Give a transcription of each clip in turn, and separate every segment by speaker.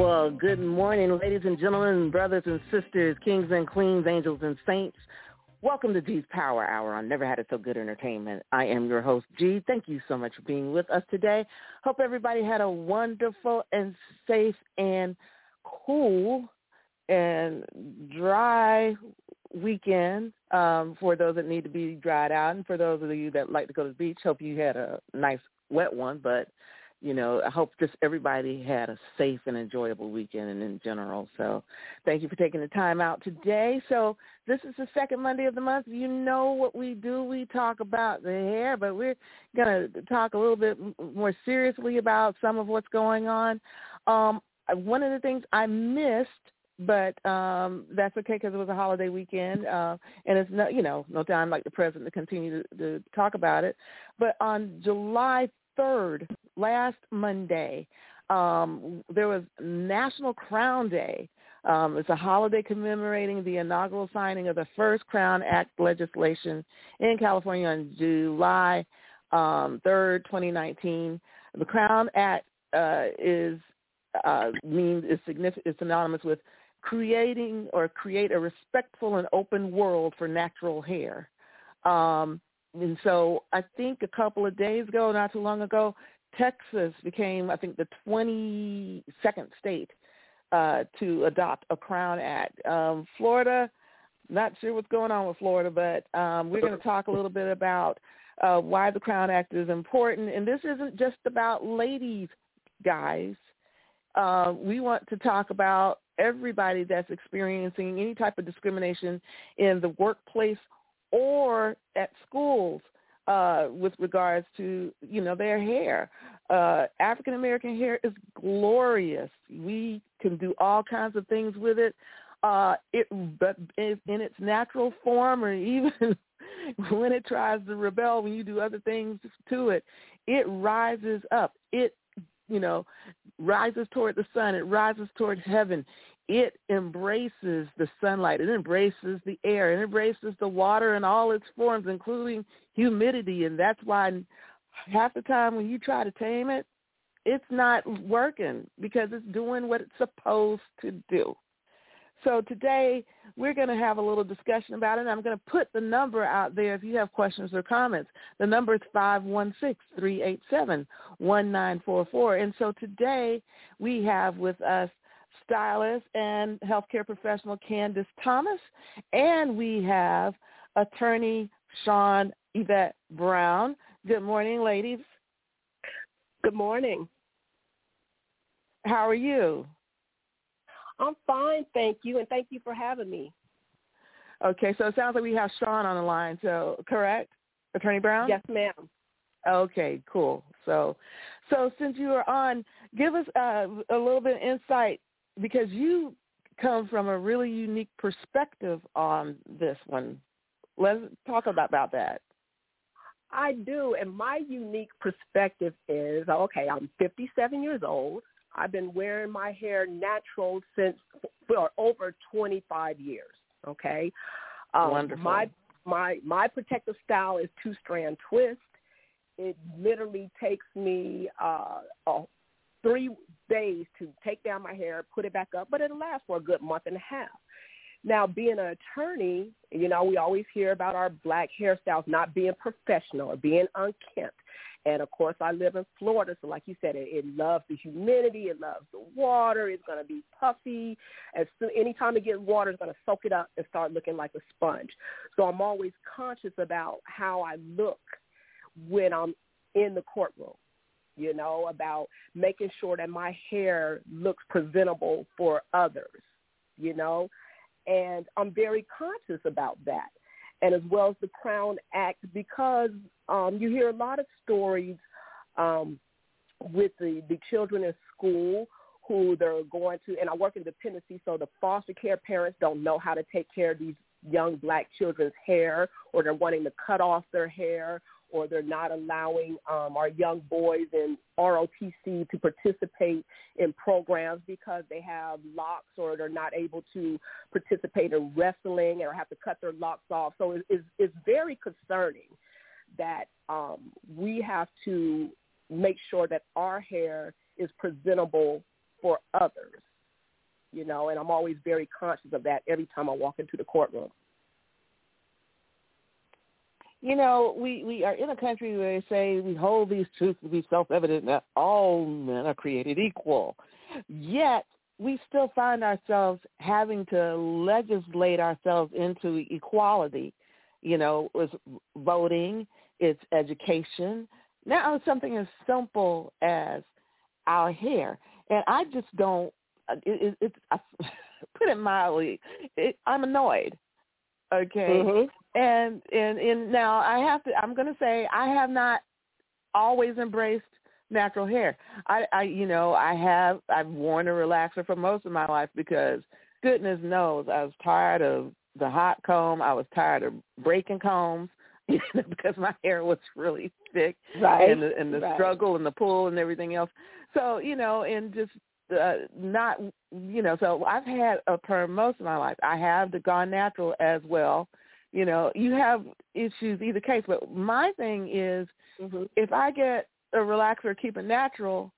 Speaker 1: Well, good morning, ladies and gentlemen, brothers and sisters, kings and queens, angels and saints. Welcome to G's Power Hour on Never Had It So Good Entertainment. I am your host, G. Thank you so much for being with us today. Hope everybody had a wonderful and safe and cool and dry weekend um, for those that need to be dried out. And for those of you that like to go to the beach, hope you had a nice wet one. But you know, I hope just everybody had a safe and enjoyable weekend and in general. So thank you for taking the time out today. So this is the second Monday of the month. You know what we do. We talk about the hair, but we're going to talk a little bit more seriously about some of what's going on. Um, one of the things I missed but um that's okay because it was a holiday weekend uh and it's no you know no time like the present to continue to, to talk about it but on july 3rd last monday um there was national crown day um it's a holiday commemorating the inaugural signing of the first crown act legislation in california on july um 3rd 2019 the crown act uh is uh means is significant is synonymous with creating or create a respectful and open world for natural hair. Um, and so I think a couple of days ago, not too long ago, Texas became, I think, the 22nd state uh, to adopt a Crown Act. Um, Florida, not sure what's going on with Florida, but um, we're going to talk a little bit about uh, why the Crown Act is important. And this isn't just about ladies, guys. Uh, we want to talk about everybody that's experiencing any type of discrimination in the workplace or at schools uh, with regards to you know their hair. Uh, African American hair is glorious. We can do all kinds of things with it. Uh, it but in its natural form, or even when it tries to rebel, when you do other things to it, it rises up. It you know rises toward the sun. It rises toward heaven it embraces the sunlight. It embraces the air. It embraces the water in all its forms, including humidity. And that's why half the time when you try to tame it, it's not working because it's doing what it's supposed to do. So today we're going to have a little discussion about it. And I'm going to put the number out there if you have questions or comments. The number is 516-387-1944. And so today we have with us stylist and healthcare professional Candice Thomas, and we have attorney Shawn Yvette Brown. Good morning, ladies.
Speaker 2: Good morning.
Speaker 1: How are you?
Speaker 2: I'm fine, thank you, and thank you for having me.
Speaker 1: Okay, so it sounds like we have Shawn on the line. So, correct, Attorney Brown?
Speaker 2: Yes, ma'am.
Speaker 1: Okay, cool. So, so since you are on, give us uh, a little bit of insight because you come from a really unique perspective on this one. Let's talk about, about that.
Speaker 2: I do, and my unique perspective is okay. I'm 57 years old. I've been wearing my hair natural since for over 25 years. Okay,
Speaker 1: um, wonderful.
Speaker 2: My my my protective style is two strand twist. It literally takes me uh, a three days to take down my hair, put it back up, but it'll last for a good month and a half. Now, being an attorney, you know, we always hear about our black hairstyles not being professional or being unkempt. And of course, I live in Florida, so like you said, it, it loves the humidity, it loves the water. It's going to be puffy. As soon, anytime it gets water, it's going to soak it up and start looking like a sponge. So I'm always conscious about how I look when I'm in the courtroom. You know, about making sure that my hair looks presentable for others. You know, and I'm very conscious about that and as well as the Crown Act because um, you hear a lot of stories um, with the, the children in school who they're going to, and I work in dependency, so the foster care parents don't know how to take care of these young black children's hair or they're wanting to cut off their hair or they're not allowing um, our young boys in ROTC to participate in programs because they have locks or they're not able to participate in wrestling or have to cut their locks off. So it, it's, it's very concerning that um, we have to make sure that our hair is presentable for others, you know, and I'm always very conscious of that every time I walk into the courtroom.
Speaker 1: You know, we, we are in a country where they say we hold these truths to be self-evident that all men are created equal. Yet we still find ourselves having to legislate ourselves into equality. You know, it's voting, it's education. Now it's something as simple as our hair. And I just don't, it, it, I, put it mildly, it, I'm annoyed. Okay.
Speaker 2: Mm-hmm
Speaker 1: and and and now I have to. I'm going to say I have not always embraced natural hair. I, I, you know, I have. I've worn a relaxer for most of my life because goodness knows I was tired of the hot comb. I was tired of breaking combs because my hair was really thick,
Speaker 2: right?
Speaker 1: And the, and the
Speaker 2: right.
Speaker 1: struggle and the pull and everything else. So you know, and just uh, not, you know. So I've had a perm most of my life. I have the gone natural as well you know, you have issues either case. But my thing is,
Speaker 2: mm-hmm.
Speaker 1: if I get a relaxer, keep it natural,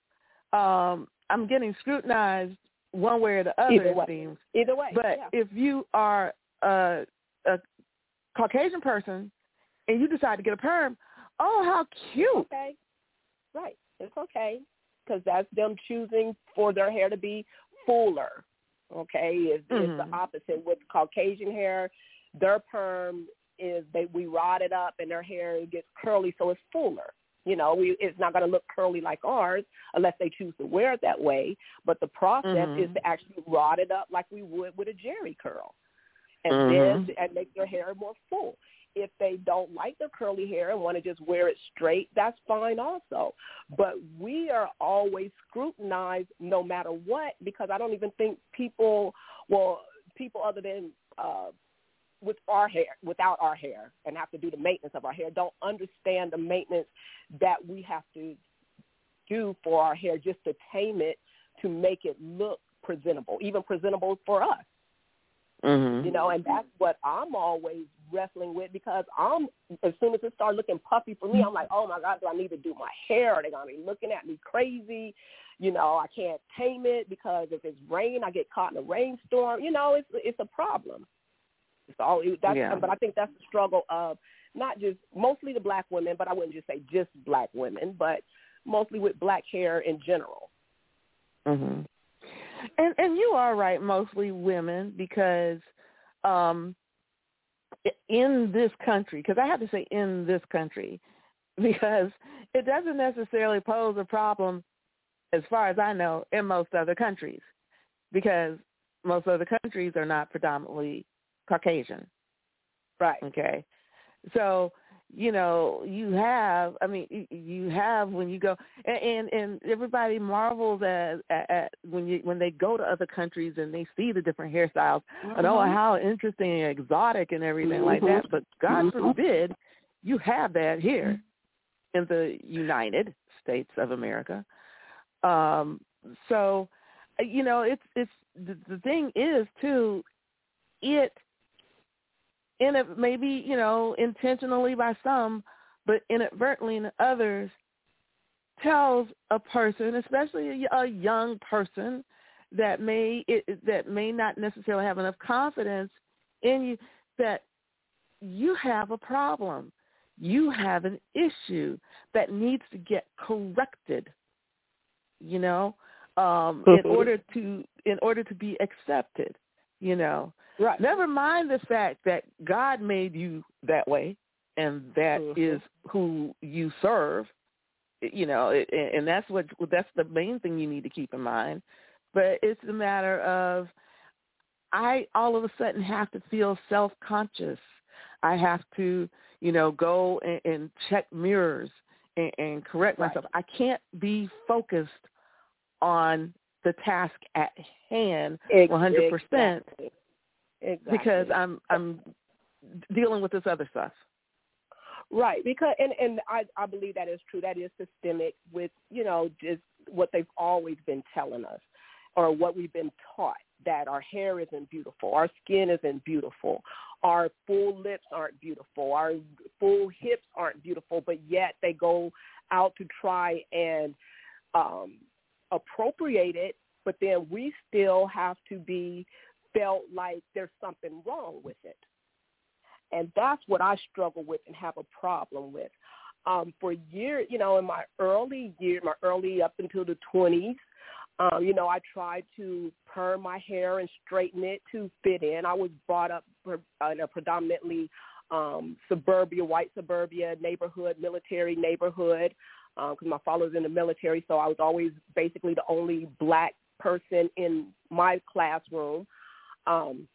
Speaker 1: um, I'm getting scrutinized one way or the other.
Speaker 2: Either
Speaker 1: it
Speaker 2: way.
Speaker 1: seems.
Speaker 2: Either way.
Speaker 1: But
Speaker 2: yeah.
Speaker 1: if you are a, a Caucasian person and you decide to get a perm, oh, how cute!
Speaker 2: Okay, right. It's okay because that's them choosing for their hair to be fuller. Okay, it's,
Speaker 1: mm-hmm.
Speaker 2: it's the opposite with Caucasian hair their perm is they we rod it up and their hair gets curly so it's fuller. You know, we, it's not going to look curly like ours unless they choose to wear it that way. But the process
Speaker 1: mm-hmm.
Speaker 2: is to actually rod it up like we would with a Jheri curl, and
Speaker 1: mm-hmm.
Speaker 2: then and make their hair more full. If they don't like their curly hair and want to just wear it straight, that's fine also. But we are always scrutinized no matter what because I don't even think people, well, people other than uh, with our hair, without our hair, and have to do the maintenance of our hair, don't understand the maintenance that we have to do for our hair just to tame it to make it look presentable, even presentable for us.
Speaker 1: Mm-hmm.
Speaker 2: You know, and that's what I'm always wrestling with because I'm as soon as it starts looking puffy for me, I'm like, oh my God, do I need to do my hair? Are they gonna be looking at me crazy? You know, I can't tame it because if it's rain, I get caught in a rainstorm. You know, it's it's a problem. So that's,
Speaker 1: yeah.
Speaker 2: but I think that's the struggle of not just mostly the black women, but I wouldn't just say just black women, but mostly with black hair in general.
Speaker 1: Mhm. And and you are right, mostly women because um in this country, because I have to say in this country, because it doesn't necessarily pose a problem, as far as I know, in most other countries, because most other countries are not predominantly Caucasian.
Speaker 2: Right.
Speaker 1: Okay. So, you know, you have, I mean, you have when you go, and and everybody marvels at, at, at when you when they go to other countries and they see the different hairstyles
Speaker 2: mm-hmm.
Speaker 1: and oh how interesting and exotic and everything
Speaker 2: mm-hmm.
Speaker 1: like that. But God
Speaker 2: mm-hmm.
Speaker 1: forbid you have that here in the United States of America. Um, so, you know, it's it's the, the thing is too, it in it maybe you know intentionally by some, but inadvertently in others, tells a person, especially a, a young person, that may it, that may not necessarily have enough confidence in you that you have a problem. you have an issue that needs to get corrected. You know, um, in order to in order to be accepted. You know,
Speaker 2: Right.
Speaker 1: Never mind the fact that God made you that way, and that
Speaker 2: Mhm.
Speaker 1: is who you serve. You know, it- and that's what that's the main thing you need to keep in mind. But it's a matter of I all of a sudden have to feel self conscious. I have to, you know, go and, and check mirrors and, and correct
Speaker 2: Right.
Speaker 1: myself. I can't be focused on the task at hand one hundred percent because I'm I'm dealing with this other stuff.
Speaker 2: Right, because and and I I believe that is true. That is systemic with you know just what they've always been telling us, or what we've been taught that our hair isn't beautiful, our skin isn't beautiful, our full lips aren't beautiful, our full hips aren't beautiful, but yet they go out to try and um, appropriate it, but then we still have to be felt like there's something wrong with it. And that's what I struggle with and have a problem with. Um, for years, you know, in my early years, my early up until the 20s, um, you know, I tried to perm my hair and straighten it to fit in. I was brought up in a predominantly um, suburbia, white suburbia neighborhood, military neighborhood, because my father was in the military, so I was always basically the only black person in my classroom. Um,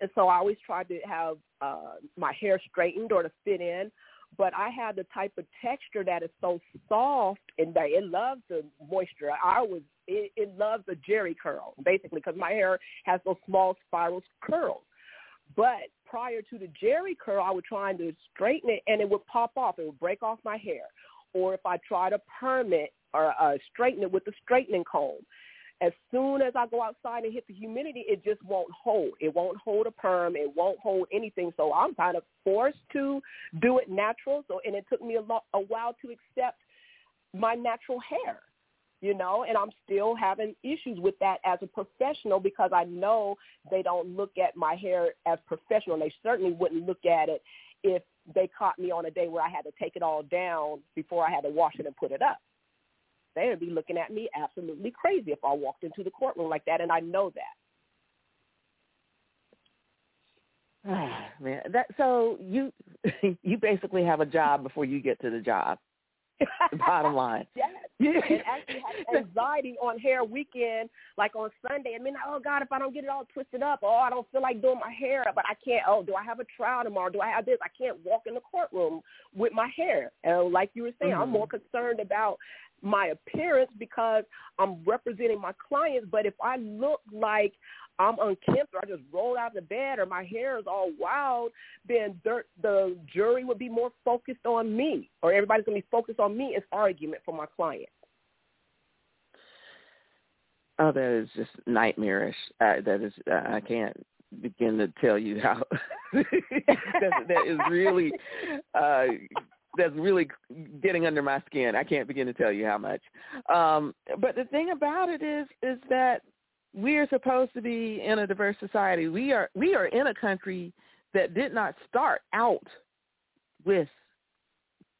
Speaker 2: and so I always tried to have uh, my hair straightened or to fit in. But I have the type of texture that is so soft and that it loves the moisture. I was it, it loves a Jheri curl basically because my hair has those small spiral curls. But prior to the Jheri curl, I was trying to straighten it and it would pop off. It would break off my hair. Or if I try to perm it or uh, straighten it with a straightening comb, as soon as I go outside and hit the humidity, it just won't hold. It won't hold a perm. It won't hold anything. So I'm kind of forced to do it natural. So and it took me a, lo- a while to accept my natural hair, you know, and I'm still having issues with that as a professional because I know they don't look at my hair as professional. They certainly wouldn't look at it if they caught me on a day where I had to take it all down before I had to wash it and put it up they would be looking at me absolutely crazy if I walked into the courtroom like that, and I know that.
Speaker 1: Man, that so you you basically have a job before you get to the job. The bottom line.
Speaker 2: yes. And actually have anxiety on hair weekend, like on Sunday. I mean, oh God, if I don't get it all twisted up, oh, I don't feel like doing my hair, but I can't. Oh, do I have a trial tomorrow? Do I have this? I can't walk in the courtroom with my hair. And like you were saying, I'm
Speaker 1: Mhm.
Speaker 2: more concerned about my appearance because I'm representing my clients. But if I look like I'm unkempt or I just rolled out of the bed or my hair is all wild, then the, the jury would be more focused on me or everybody's going to be focused on me as argument for my client.
Speaker 1: Oh, that is just nightmarish. Uh, that is, uh, I can't begin to tell you how that, that is really, uh, that's really getting under my skin. I can't begin to tell you how much. Um, but the thing about it is, is that we are supposed to be in a diverse society. We are, we are in a country that did not start out with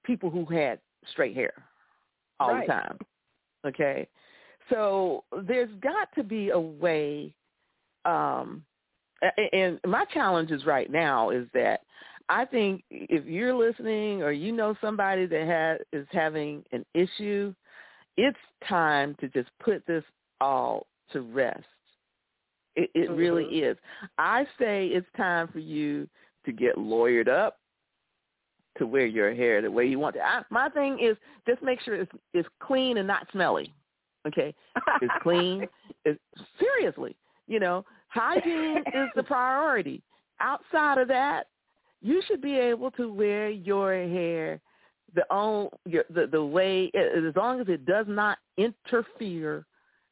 Speaker 1: people who had straight hair all
Speaker 2: Right.
Speaker 1: the time. Okay. So there's got to be a way um and my challenge is right now is that I think if you're listening or you know somebody that has is having an issue, it's time to just put this all to rest. It, it really
Speaker 2: Mhm.
Speaker 1: is. I say it's time for you to get lawyered up, to wear your hair the way you want to. I, my thing is just make sure it's it's clean and not smelly. Okay, it's clean. It's seriously, you know, hygiene is the priority. Outside of that, you should be able to wear your hair the own your, the the way as long as it does not interfere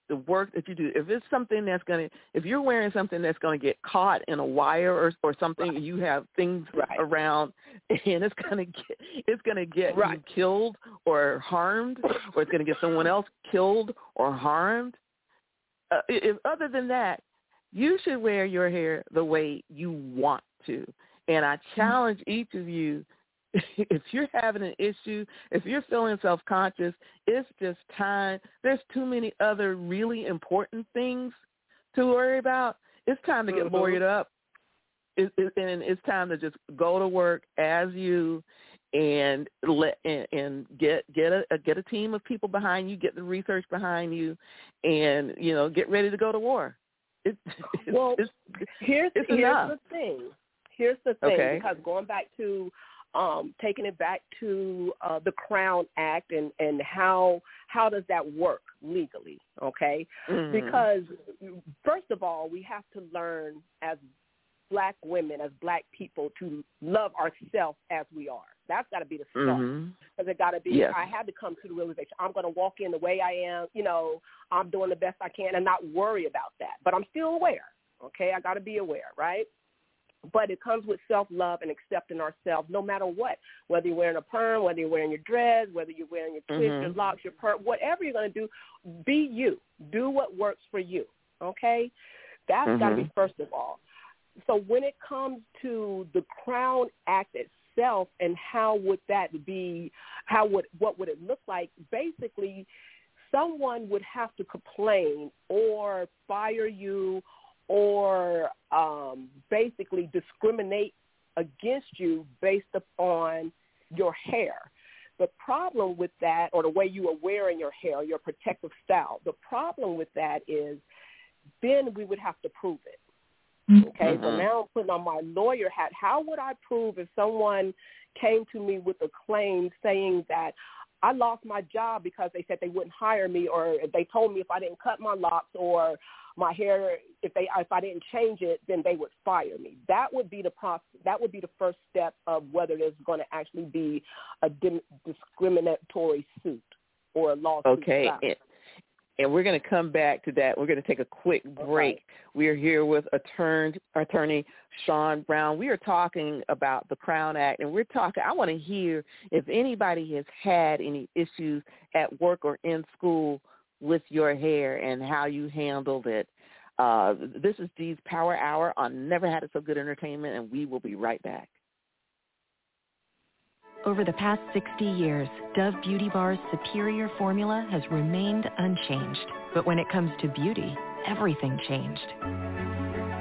Speaker 1: the work that you do. If it's something that's going to, if you're wearing something that's going to get caught in a wire or or something,
Speaker 2: Right.
Speaker 1: you have things
Speaker 2: Right.
Speaker 1: around, and it's going to get it's going to get
Speaker 2: Right.
Speaker 1: you killed or harmed, or it's going to get someone else killed or harmed. Uh, if other than that, you should wear your hair the way you want to. And I challenge each of you if you're having an issue, if you're feeling self-conscious, it's just time. There's too many other really important things to worry about. It's time to get
Speaker 2: Mhm.
Speaker 1: lawyered up. It, it, and it's time to just go to work as you and let and, and get get a get a team of people behind you, get the research behind you, and you know get ready to go to war. It, it's,
Speaker 2: Well,
Speaker 1: it's,
Speaker 2: here's
Speaker 1: It's
Speaker 2: here's the thing. Here's the thing
Speaker 1: Okay.
Speaker 2: because going back to um taking it back to uh the Crown Act and and how how does that work legally, okay?
Speaker 1: mhm.
Speaker 2: Because first of all, we have to learn as black women, as black people to love ourselves as we are. That's got to be the start because it got to be.
Speaker 1: Yes.
Speaker 2: I had to come to the realization I'm going to walk in the way I am. You know, I'm doing the best I can and not worry about that. But I'm still aware. Okay, I got to be aware, right? But it comes with self love and accepting ourselves, no matter what. Whether you're wearing a perm, whether you're wearing your dress, whether you're wearing your twists,
Speaker 1: Mhm.
Speaker 2: your locks, your perm, whatever you're going to do, be you. Do what works for you. Okay, that's got to be first of all. So when it comes to the Crown Act itself and how would that be, how would what would it look like? Basically, someone would have to complain or fire you or um, basically discriminate against you based upon your hair. The problem with that, or the way you are wearing your hair, your protective style, the problem with that is then we would have to prove it. Okay, so
Speaker 1: Mhm.
Speaker 2: now I'm putting on my lawyer hat. How would I prove if someone came to me with a claim saying that I lost my job because they said they wouldn't hire me, or they told me if I didn't cut my locks or my hair, if they if I didn't change it, then they would fire me. That would be the process. That would be the first step of whether there's going to actually be a dim- discriminatory suit or a lawsuit.
Speaker 1: Okay. And, and we're going to come back to that. We're going to take a quick break. We are here with attorney, attorney Shawn Brown. We are talking about the Crown Act, and we're talking. I want to hear if anybody has had any issues at work or in school with your hair and how you handled it. Uh, this is G's Power Hour on Never Had It So Good Entertainment, and we will be right back.
Speaker 3: Over the past 60 years, Dove Beauty Bar's superior formula has remained unchanged. But when it comes to beauty, everything changed.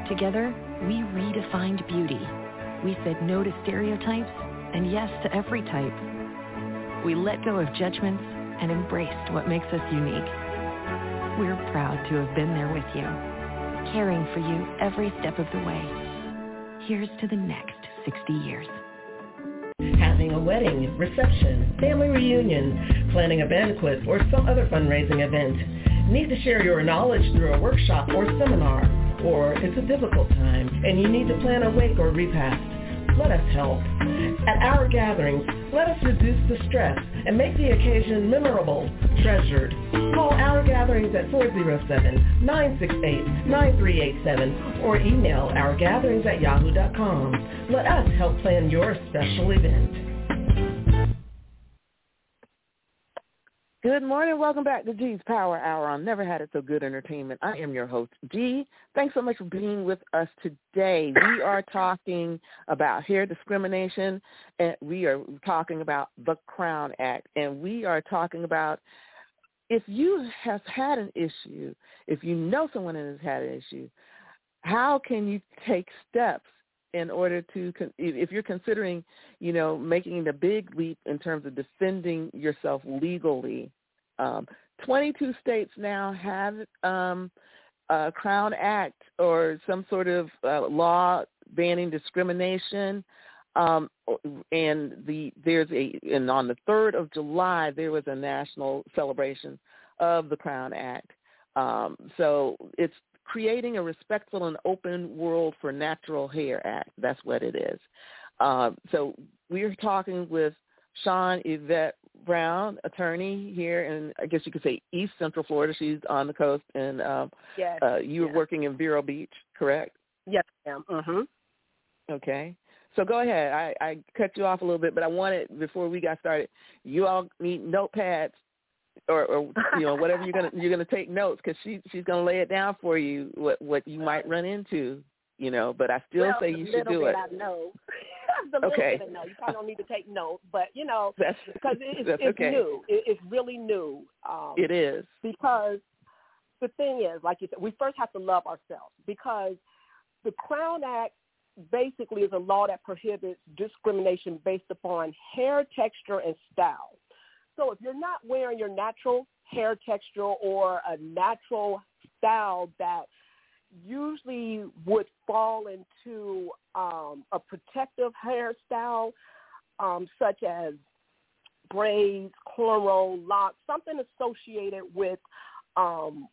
Speaker 3: Together, we redefined beauty. We said no to stereotypes and yes to every type. We let go of judgments and embraced what makes us unique. We're proud to have been there with you, caring for you every step of the way. Here's to the next 60 years.
Speaker 4: having a wedding, reception, family reunion, planning a banquet, or some other fundraising event. Need to share your knowledge through a workshop or seminar, or it's a difficult time and you need to plan a wake or repast. Let us help. At our gatherings, let us reduce the stress and make the occasion memorable, treasured. Call our gatherings at 407-968-9387 or email ourgatherings at yahoo.com. Let us help plan your special event.
Speaker 1: Good morning. Welcome back to G's Power Hour on Never Had It So Good Entertainment. I am your host, G. Thanks so much for being with us today. We are talking about hair discrimination, and we are talking about the Crown Act, and we are talking about if you have had an issue, if you know someone that has had an issue, how can you take steps in order to, if you're considering, you know, making the big leap in terms of defending yourself legally. Um, 22 states now have um, a Crown Act or some sort of uh, law banning discrimination. Um, and the there's a and on the third of July there was a national celebration of the Crown Act. Um, so it's creating a respectful and open world for natural hair act. That's what it is. Um, so we're talking with Shawn Yvette Brown, attorney here in, I guess you could say East Central Florida. She's on the coast, and um,
Speaker 2: Yes.
Speaker 1: uh, you were
Speaker 2: yes.
Speaker 1: working in Vero Beach, correct?
Speaker 2: Yes, ma'am. Mm-hmm.
Speaker 1: Okay. So go ahead. I, I cut you off a little bit, but I wanted before we got started, you all need notepads or, or you know whatever you're gonna you're gonna take notes because she she's gonna lay it down for you what what you might run into. You know, but I still
Speaker 2: well,
Speaker 1: say you should do
Speaker 2: bit
Speaker 1: it.
Speaker 2: I know. little
Speaker 1: Okay.
Speaker 2: bit of note. You probably don't need to take notes, but you know,
Speaker 1: That's
Speaker 2: because it's,
Speaker 1: that's
Speaker 2: it's
Speaker 1: okay.
Speaker 2: new. It, it's really new. Um,
Speaker 1: It is.
Speaker 2: because the thing is, like you said, we first have to love ourselves because the Crown Act basically is a law that prohibits discrimination based upon hair texture and style. So if you're not wearing your natural hair texture or a natural style that usually would fall into um, a protective hairstyle, um, such as braids, cornrow, locks, something associated with um,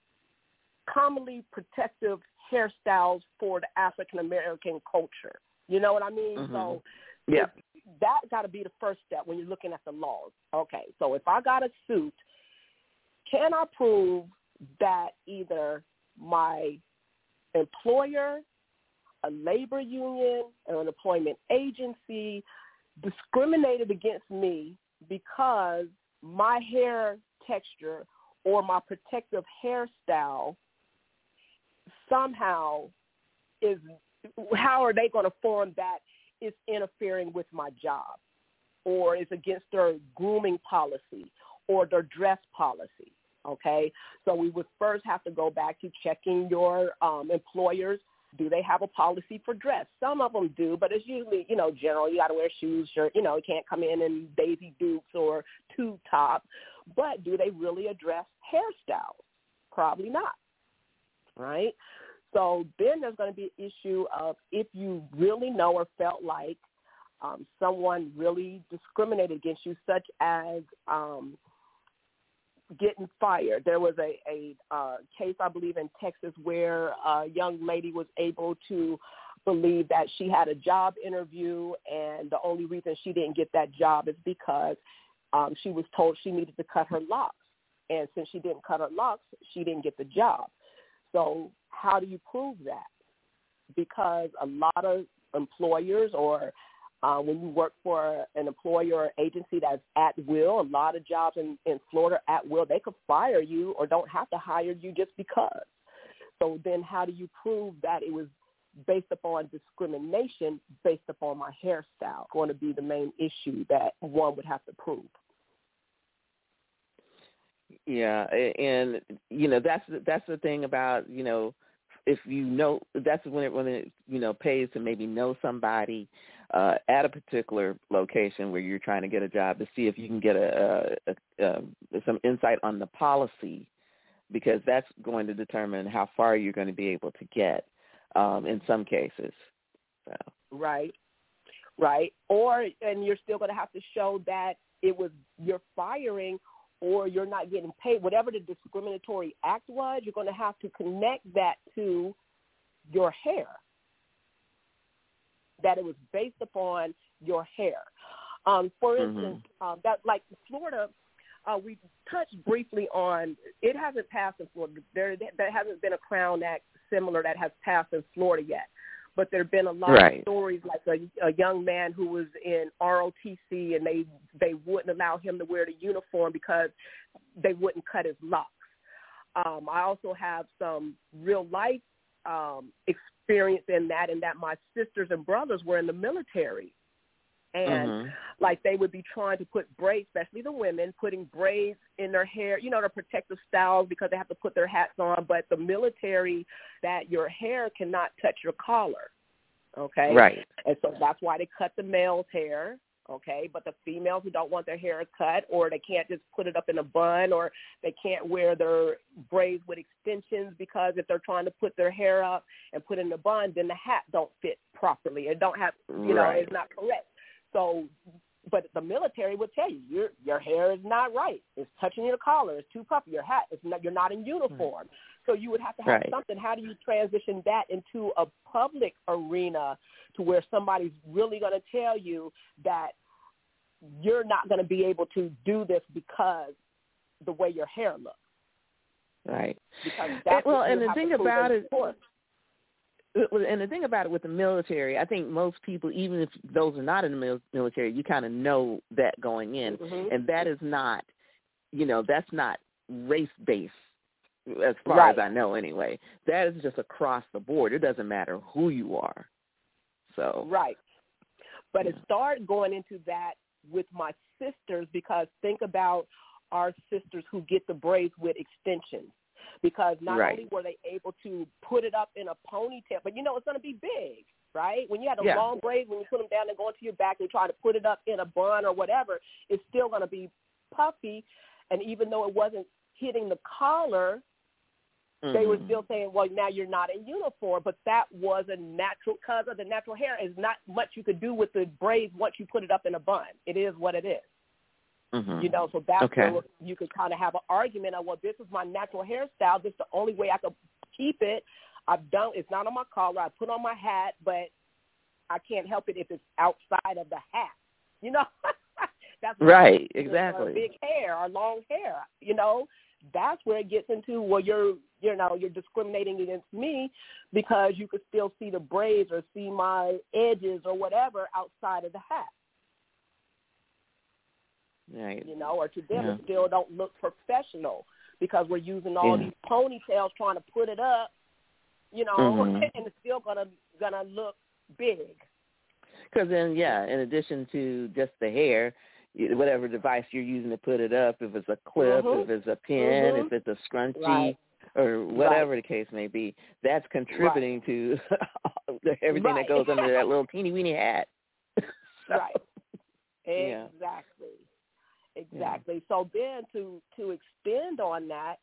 Speaker 2: commonly protective hairstyles for the African American culture. You know what I mean?
Speaker 1: Mhm.
Speaker 2: So
Speaker 1: Yeah.
Speaker 2: That got to be the first step when you're looking at the laws. Okay, so if I got a suit, can I prove that either my employer, a labor union, or an employment agency discriminated against me because my hair texture or my protective hairstyle somehow is how are they going to form that it's interfering with my job or is against their grooming policy or their dress policy okay? So we would first have to go back to checking your um, employers. Do they have a policy for dress? Some of them do but it's usually you know general. You got to wear shoes shirt you know you can't come in in daisy dukes or tube top. But do they really address hairstyles? Probably not right so then there's going to be an issue of if you really know or felt like um, someone really discriminated against you, such as um, getting fired. There was a, a uh, case, I believe, in Texas where a young lady was able to believe that she had a job interview, and the only reason she didn't get that job is because um, she was told she needed to cut her locks. And since she didn't cut her locks, she didn't get the job. So how do you prove that? Because a lot of employers or uh, when you work for an employer or agency that's at will, a lot of jobs in, in Florida at will, they could fire you or don't have to hire you just because. So then how do you prove that it was based upon discrimination based upon my hairstyle going to be the main issue that one would have to prove?
Speaker 1: Yeah, and you know that's that's the thing about you know if you know that's when it when it you know pays to maybe know somebody uh, at a particular location where you're trying to get a job to see if you can get a, a, a, a some insight on the policy because that's going to determine how far you're going to be able to get um, in some cases. So.
Speaker 2: Right. Right. Or and you're still going to have to show that it was you're firing or you're not getting paid. Whatever the discriminatory act was, you're going to have to connect that to your hair. That it was based upon your hair. Um, for
Speaker 1: Mhm.
Speaker 2: instance, um, that like Florida, uh, we touched briefly on. It hasn't passed in Florida. There, there hasn't been a Crown Act similar that has passed in Florida yet but there have been a lot
Speaker 1: Right.
Speaker 2: of stories like a, a young man who was in ROTC and they they wouldn't allow him to wear the uniform because they wouldn't cut his locks. Um, I also have some real life um, experience in that, in that my sisters and brothers were in the military, and
Speaker 1: Mhm.
Speaker 2: like they would be trying to put braids, especially the women, putting braids in their hair, you know, to protect the protective styles because they have to put their hats on. But the military, that your hair cannot touch your collar. Okay.
Speaker 1: Right.
Speaker 2: And so that's why they cut the male's hair. Okay. But the females who don't want their hair cut or they can't just put it up in a bun or they can't wear their braids with extensions because if they're trying to put their hair up and put in a bun, then the hat don't fit properly. It don't have, you know,
Speaker 1: Right.
Speaker 2: it's not correct. So, but the military would tell you your your hair is not right. It's touching your collar. It's too puffy. Your hat is not. You're not in uniform. So you would have to have
Speaker 1: Right.
Speaker 2: something. How do you transition that into a public arena to where somebody's really going to tell you that you're not going to be able to do this because the way your hair looks?
Speaker 1: Right.
Speaker 2: Because
Speaker 1: And-
Speaker 2: that's
Speaker 1: well, and the thing about it-
Speaker 2: court.
Speaker 1: And the thing about it with the military, I think most people, even if those are not in the mil- military, you kind of know that going in,
Speaker 2: Mhm.
Speaker 1: and that is not, you know, that's not race based, as far
Speaker 2: Right.
Speaker 1: as I know, anyway. That is just across the board. It doesn't matter who you are. So
Speaker 2: Right. But it started going into that with my sisters because think about our sisters who get the braids with extensions. Because not
Speaker 1: Right.
Speaker 2: only were they able to put it up in a ponytail, but you know it's going to be big, right? When you had a
Speaker 1: Yeah.
Speaker 2: long braid, when you put them down and go into your back and try to put it up in a bun or whatever, it's still going to be puffy. And even though it wasn't hitting the collar, they were
Speaker 1: Mhm.
Speaker 2: still saying, well, now you're not in uniform. But that was a natural, because of the natural hair, is not much you could do with the braids once you put it up in a bun. It is what it is.
Speaker 1: Mhm.
Speaker 2: You know, so that's
Speaker 1: Okay.
Speaker 2: where you could kind of have an argument of, well, this is my natural hairstyle. This is the only way I could keep it. I've done. It's not on my collar. I put on my hat, but I can't help it if it's outside of the hat. You know, that's
Speaker 1: Right, exactly.
Speaker 2: big hair, our long hair. You know, that's where it gets into well, you're you know you're discriminating against me because you could still see the braids or see my edges or whatever outside of the hat
Speaker 1: Right.
Speaker 2: you know, or to them
Speaker 1: Yeah.
Speaker 2: it still don't look professional because we're using all
Speaker 1: Yeah.
Speaker 2: these ponytails trying to put it up, you know,
Speaker 1: Mhm.
Speaker 2: and it's still gonna gonna look big.
Speaker 1: Because then, yeah, in addition to just the hair, whatever device you're using to put it up, if it's a clip,
Speaker 2: Mhm.
Speaker 1: if it's a pin,
Speaker 2: Mhm.
Speaker 1: if it's a scrunchie,
Speaker 2: Right.
Speaker 1: or whatever the case may be, that's contributing to everything
Speaker 2: Right.
Speaker 1: that goes under that little teeny weeny hat. So,
Speaker 2: Right.
Speaker 1: Yeah.
Speaker 2: Exactly. Exactly. So then to to extend on that,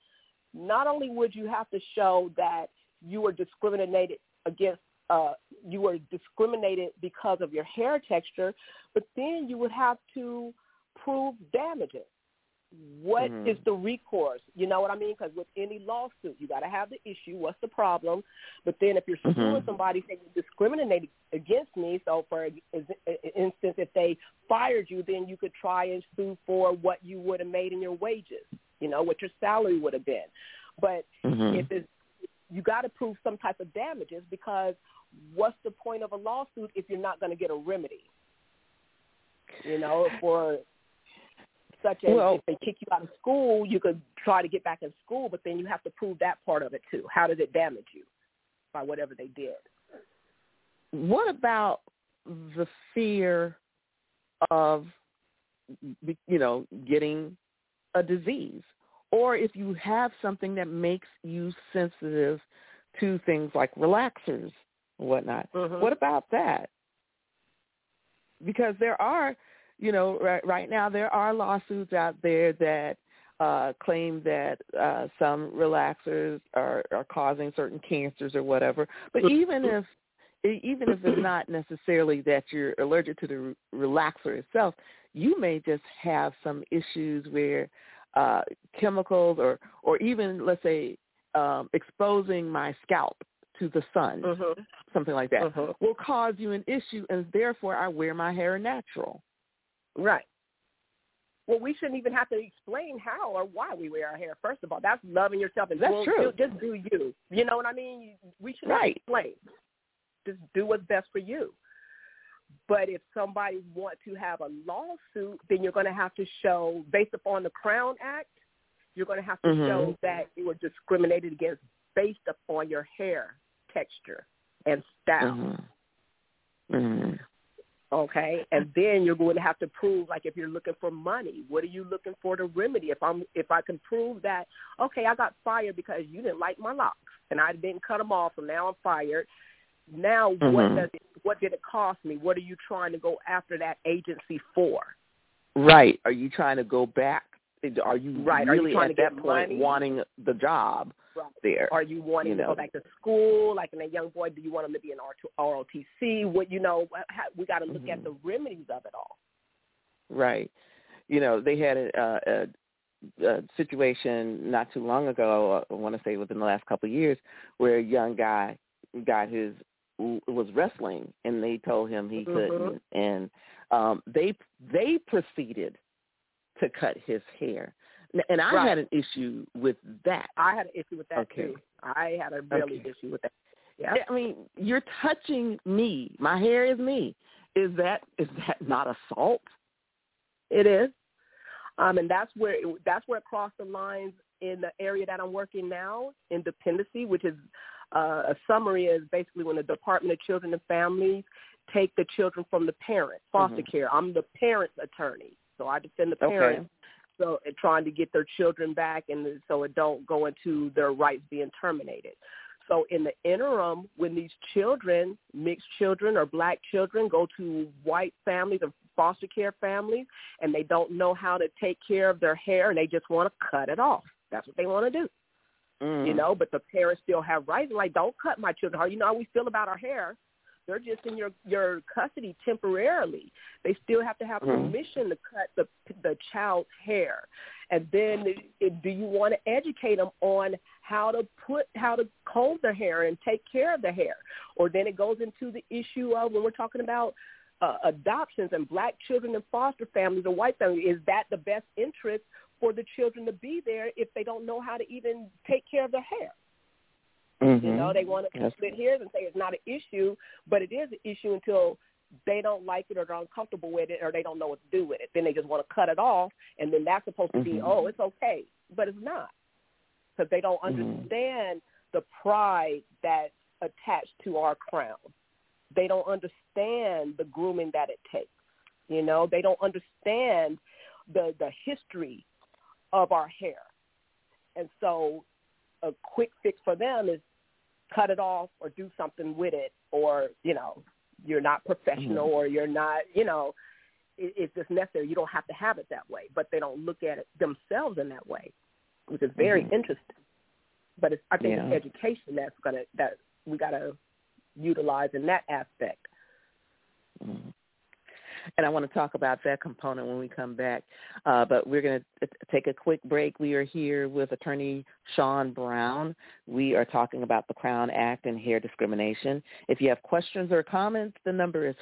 Speaker 2: not only would you have to show that you were discriminated against uh you were discriminated because of your hair texture, but then you would have to prove damages. What is
Speaker 1: Mhm.
Speaker 2: the recourse? You know what I mean? Because with any lawsuit, you got to have the issue. What's the problem? But then if you're suing
Speaker 1: Mhm.
Speaker 2: somebody saying you discriminated against me, so for instance, if they fired you, then you could try and sue for what you would have made in your wages. You know what your salary would have been. But
Speaker 1: Mhm.
Speaker 2: if it's you got to prove some type of damages because what's the point of a lawsuit if you're not going to get a remedy? You know, for such as
Speaker 1: Well-
Speaker 2: if they kick you out of school, you could try to get back in school, but then you have to prove that part of it too. How does it damage you by whatever they did?
Speaker 1: what about the fear of you know getting a disease or if you have something that makes you sensitive to things like relaxers or whatnot
Speaker 2: Mhm.
Speaker 1: what about that because there are you know right, right now there are lawsuits out there that uh claim that uh some relaxers are are causing certain cancers or whatever but even if even if it's not necessarily that you're allergic to the relaxer itself, you may just have some issues where uh, chemicals or or even let's say um, exposing my scalp to the sun,
Speaker 2: Mhm.
Speaker 1: something like that,
Speaker 2: Mhm.
Speaker 1: will cause you an issue, and therefore I wear my hair natural.
Speaker 2: Right. Well, we shouldn't even have to explain how or why we wear our hair. First of all, that's loving yourself and
Speaker 1: That's true.
Speaker 2: just do you. You know what I mean? We should not
Speaker 1: Right.
Speaker 2: explain. Just do what's best for you. But if somebody want to have a lawsuit, then you're going to have to show, based upon the Crown Act, you're going to have to
Speaker 1: Mhm.
Speaker 2: show that you were discriminated against based upon your hair texture and style.
Speaker 1: Mhm. Mhm.
Speaker 2: Okay and then you're going to have to prove like if you're looking for money what are you looking for to remedy if i'm if i can prove that okay i got fired because you didn't like my locks and i didn't cut them off so now i'm fired now what
Speaker 1: Mhm.
Speaker 2: does it what did it cost me what are you trying to go after that agency for
Speaker 1: Right. Are you trying to go back? Are you
Speaker 2: Right. Are you
Speaker 1: really
Speaker 2: trying
Speaker 1: at
Speaker 2: to
Speaker 1: that point
Speaker 2: money?
Speaker 1: wanting the job
Speaker 2: Right.
Speaker 1: there?
Speaker 2: are you wanting
Speaker 1: You
Speaker 2: to
Speaker 1: know.
Speaker 2: go back to school like in a young boy do you want him to be an ROTC what you know how, we got to look at
Speaker 1: Mhm.
Speaker 2: the remedies of it all
Speaker 1: Right. You know, they had a, a, a situation not too long ago. I want to say within the last couple of years, where a young guy got his was wrestling, and they told him he
Speaker 2: Mhm.
Speaker 1: couldn't, and um, they they proceeded to cut his hair. And I
Speaker 2: Right.
Speaker 1: had an issue with that.
Speaker 2: i had an issue with that
Speaker 1: Okay.
Speaker 2: too i had a really
Speaker 1: Okay.
Speaker 2: issue with that yeah
Speaker 1: I mean, you're touching me. My hair is me. Is that is that not assault?
Speaker 2: It is, um, and that's where it, that's where it crossed the lines in the area that I'm working now, in dependency, which is uh, a summary is basically when the Department of Children and Families take the children from the parents, foster
Speaker 1: Mhm.
Speaker 2: care. I'm the parents' attorney, so I defend the parents. So trying to get their children back, and so it don't go into their rights being terminated. So in the interim, when these children, mixed children or black children, go to white families or foster care families, and they don't know how to take care of their hair, and they just want to cut it off. That's what they want to do
Speaker 1: Mhm.
Speaker 2: you know, but the parents still have rights. Like, don't cut my children. How you know how we feel about our hair? They're just in your your custody temporarily. They still have to have
Speaker 1: Mhm.
Speaker 2: permission to cut the the child's hair. And then, it, do you want to educate them on how to put how to comb their hair and take care of their hair? Or then it goes into the issue of when we're talking about uh, adoptions and black children in foster families or white families. Is that the best interest for the children to be there if they don't know how to even take care of their hair?
Speaker 1: Mhm.
Speaker 2: You know, they want to split hairs and say it's not an issue, but it is an issue until they don't like it or they're uncomfortable with it or they don't know what to do with it. Then they just want to cut it off, and then that's supposed to be,
Speaker 1: Mhm.
Speaker 2: oh, it's okay, but it's not because they don't
Speaker 1: Mhm.
Speaker 2: understand the pride that's attached to our crown. They don't understand the grooming that it takes. You know, they don't understand the the history of our hair, and so a quick fix for them is cut it off or do something with it or you know you're not professional
Speaker 1: Mhm.
Speaker 2: or you're not you know it, it's just necessary you don't have to have it that way but they don't look at it themselves in that way which is very
Speaker 1: Mhm.
Speaker 2: interesting but it's, i think
Speaker 1: Yeah.
Speaker 2: it's education that's gonna that we gotta utilize in that aspect
Speaker 1: Mhm. And I want to talk about that component when we come back. Uh, but we're going to take a quick break. We are here with attorney Shawn Brown. We are talking about the Crown Act and hair discrimination. If you have questions or comments, the number is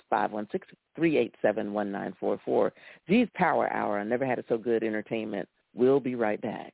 Speaker 1: 516-387-1944. G's Power Hour. I never had it so good entertainment. We'll be right back.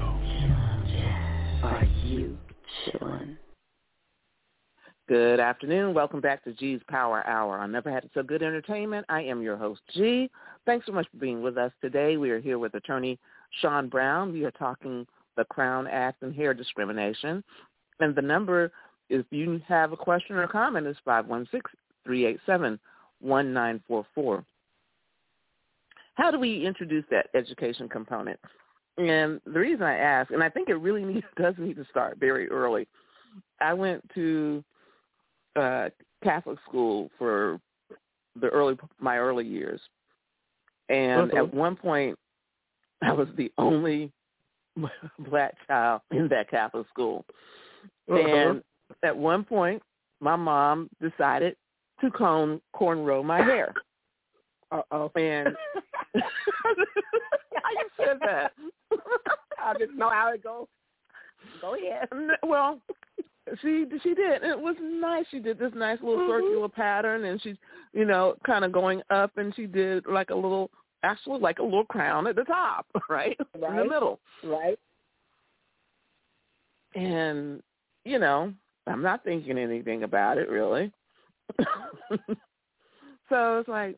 Speaker 1: Are you chilling? Good afternoon. Welcome back to G's Power Hour. I never had so good entertainment. I am your host, G. Thanks so much for being with us today. We are here with attorney Shawn Brown. We are talking the Crown Act and hair discrimination. And the number, if you have a question or comment, is 516-387-1944. How do we introduce that education component? And the reason I ask, and I think it really need, does need to start very early. I went to uh, Catholic school for the early my early years, and
Speaker 2: Mhm.
Speaker 1: at one point, I was the only black child in that Catholic school. And at one point, my mom decided to cone cornrow my hair.
Speaker 2: Uh-oh.
Speaker 1: And how you said that?
Speaker 2: I just know how it goes. Go ahead.
Speaker 1: Well, she she did. It was nice. She did this nice little
Speaker 2: Mhm.
Speaker 1: circular pattern, and she's you know kind of going up, and she did like a little actually like a little crown at the top, right, in the middle.
Speaker 2: Right?
Speaker 1: And you know, I'm not thinking anything about it really. so it's like,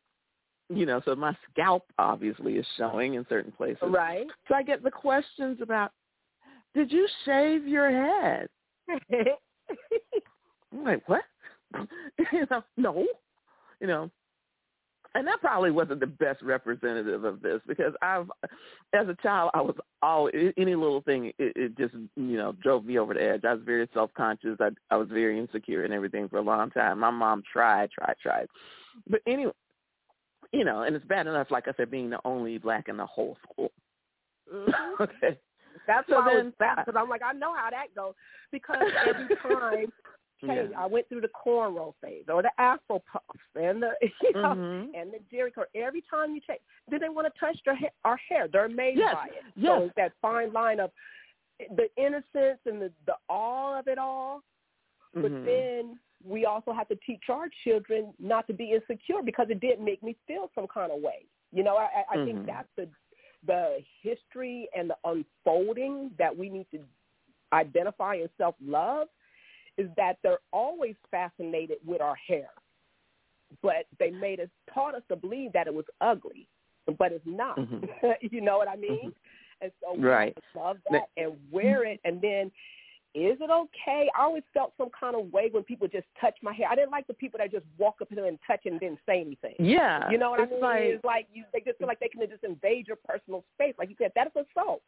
Speaker 1: you know, so my scalp obviously is showing in certain places.
Speaker 2: Right?
Speaker 1: So I get the questions about, did you shave your head? I'm like, what? you know, no. You know, and that probably wasn't the best representative of this because I've, as a child, I was all any little thing it, it just you know drove me over the edge. I was very self conscious. I I was very insecure and everything for a long time. My mom tried, tried, tried, but anyway, you know, and it's bad enough, like I said, being the only black in the whole school.
Speaker 2: Mm-hmm.
Speaker 1: okay.
Speaker 2: That's
Speaker 1: so
Speaker 2: why
Speaker 1: then,
Speaker 2: I was because I'm like, I know how that goes because every time hey,
Speaker 1: yeah.
Speaker 2: I went through the cornrow phase or the Afro puffs and the you know
Speaker 1: Mhm.
Speaker 2: and the Jheri curl. Every time you take, then they want to touch their ha- our hair. They're amazed
Speaker 1: Yes,
Speaker 2: by it.
Speaker 1: yes.
Speaker 2: So it's that fine line of the innocence and the the awe of it all. But
Speaker 1: Mhm.
Speaker 2: then we also have to teach our children not to be insecure because it did make me feel some kind of way. You know, I, I
Speaker 1: Mhm.
Speaker 2: think that's the the history and the unfolding that we need to identify and self love is that they're always fascinated with our hair. But they made us taught us to believe that it was ugly. But it's not.
Speaker 1: Mhm.
Speaker 2: you know what I mean?
Speaker 1: Mhm.
Speaker 2: And so we
Speaker 1: Right.
Speaker 2: love that and wear it and then is it okay? I always felt some kind of way when people just touch my hair. I didn't like the people that just walk up to them and touch and didn't say anything.
Speaker 1: Yeah.
Speaker 2: You know what I mean?
Speaker 1: Like,
Speaker 2: it's like you they just feel like they can just invade your personal space. Like you said, that's assault.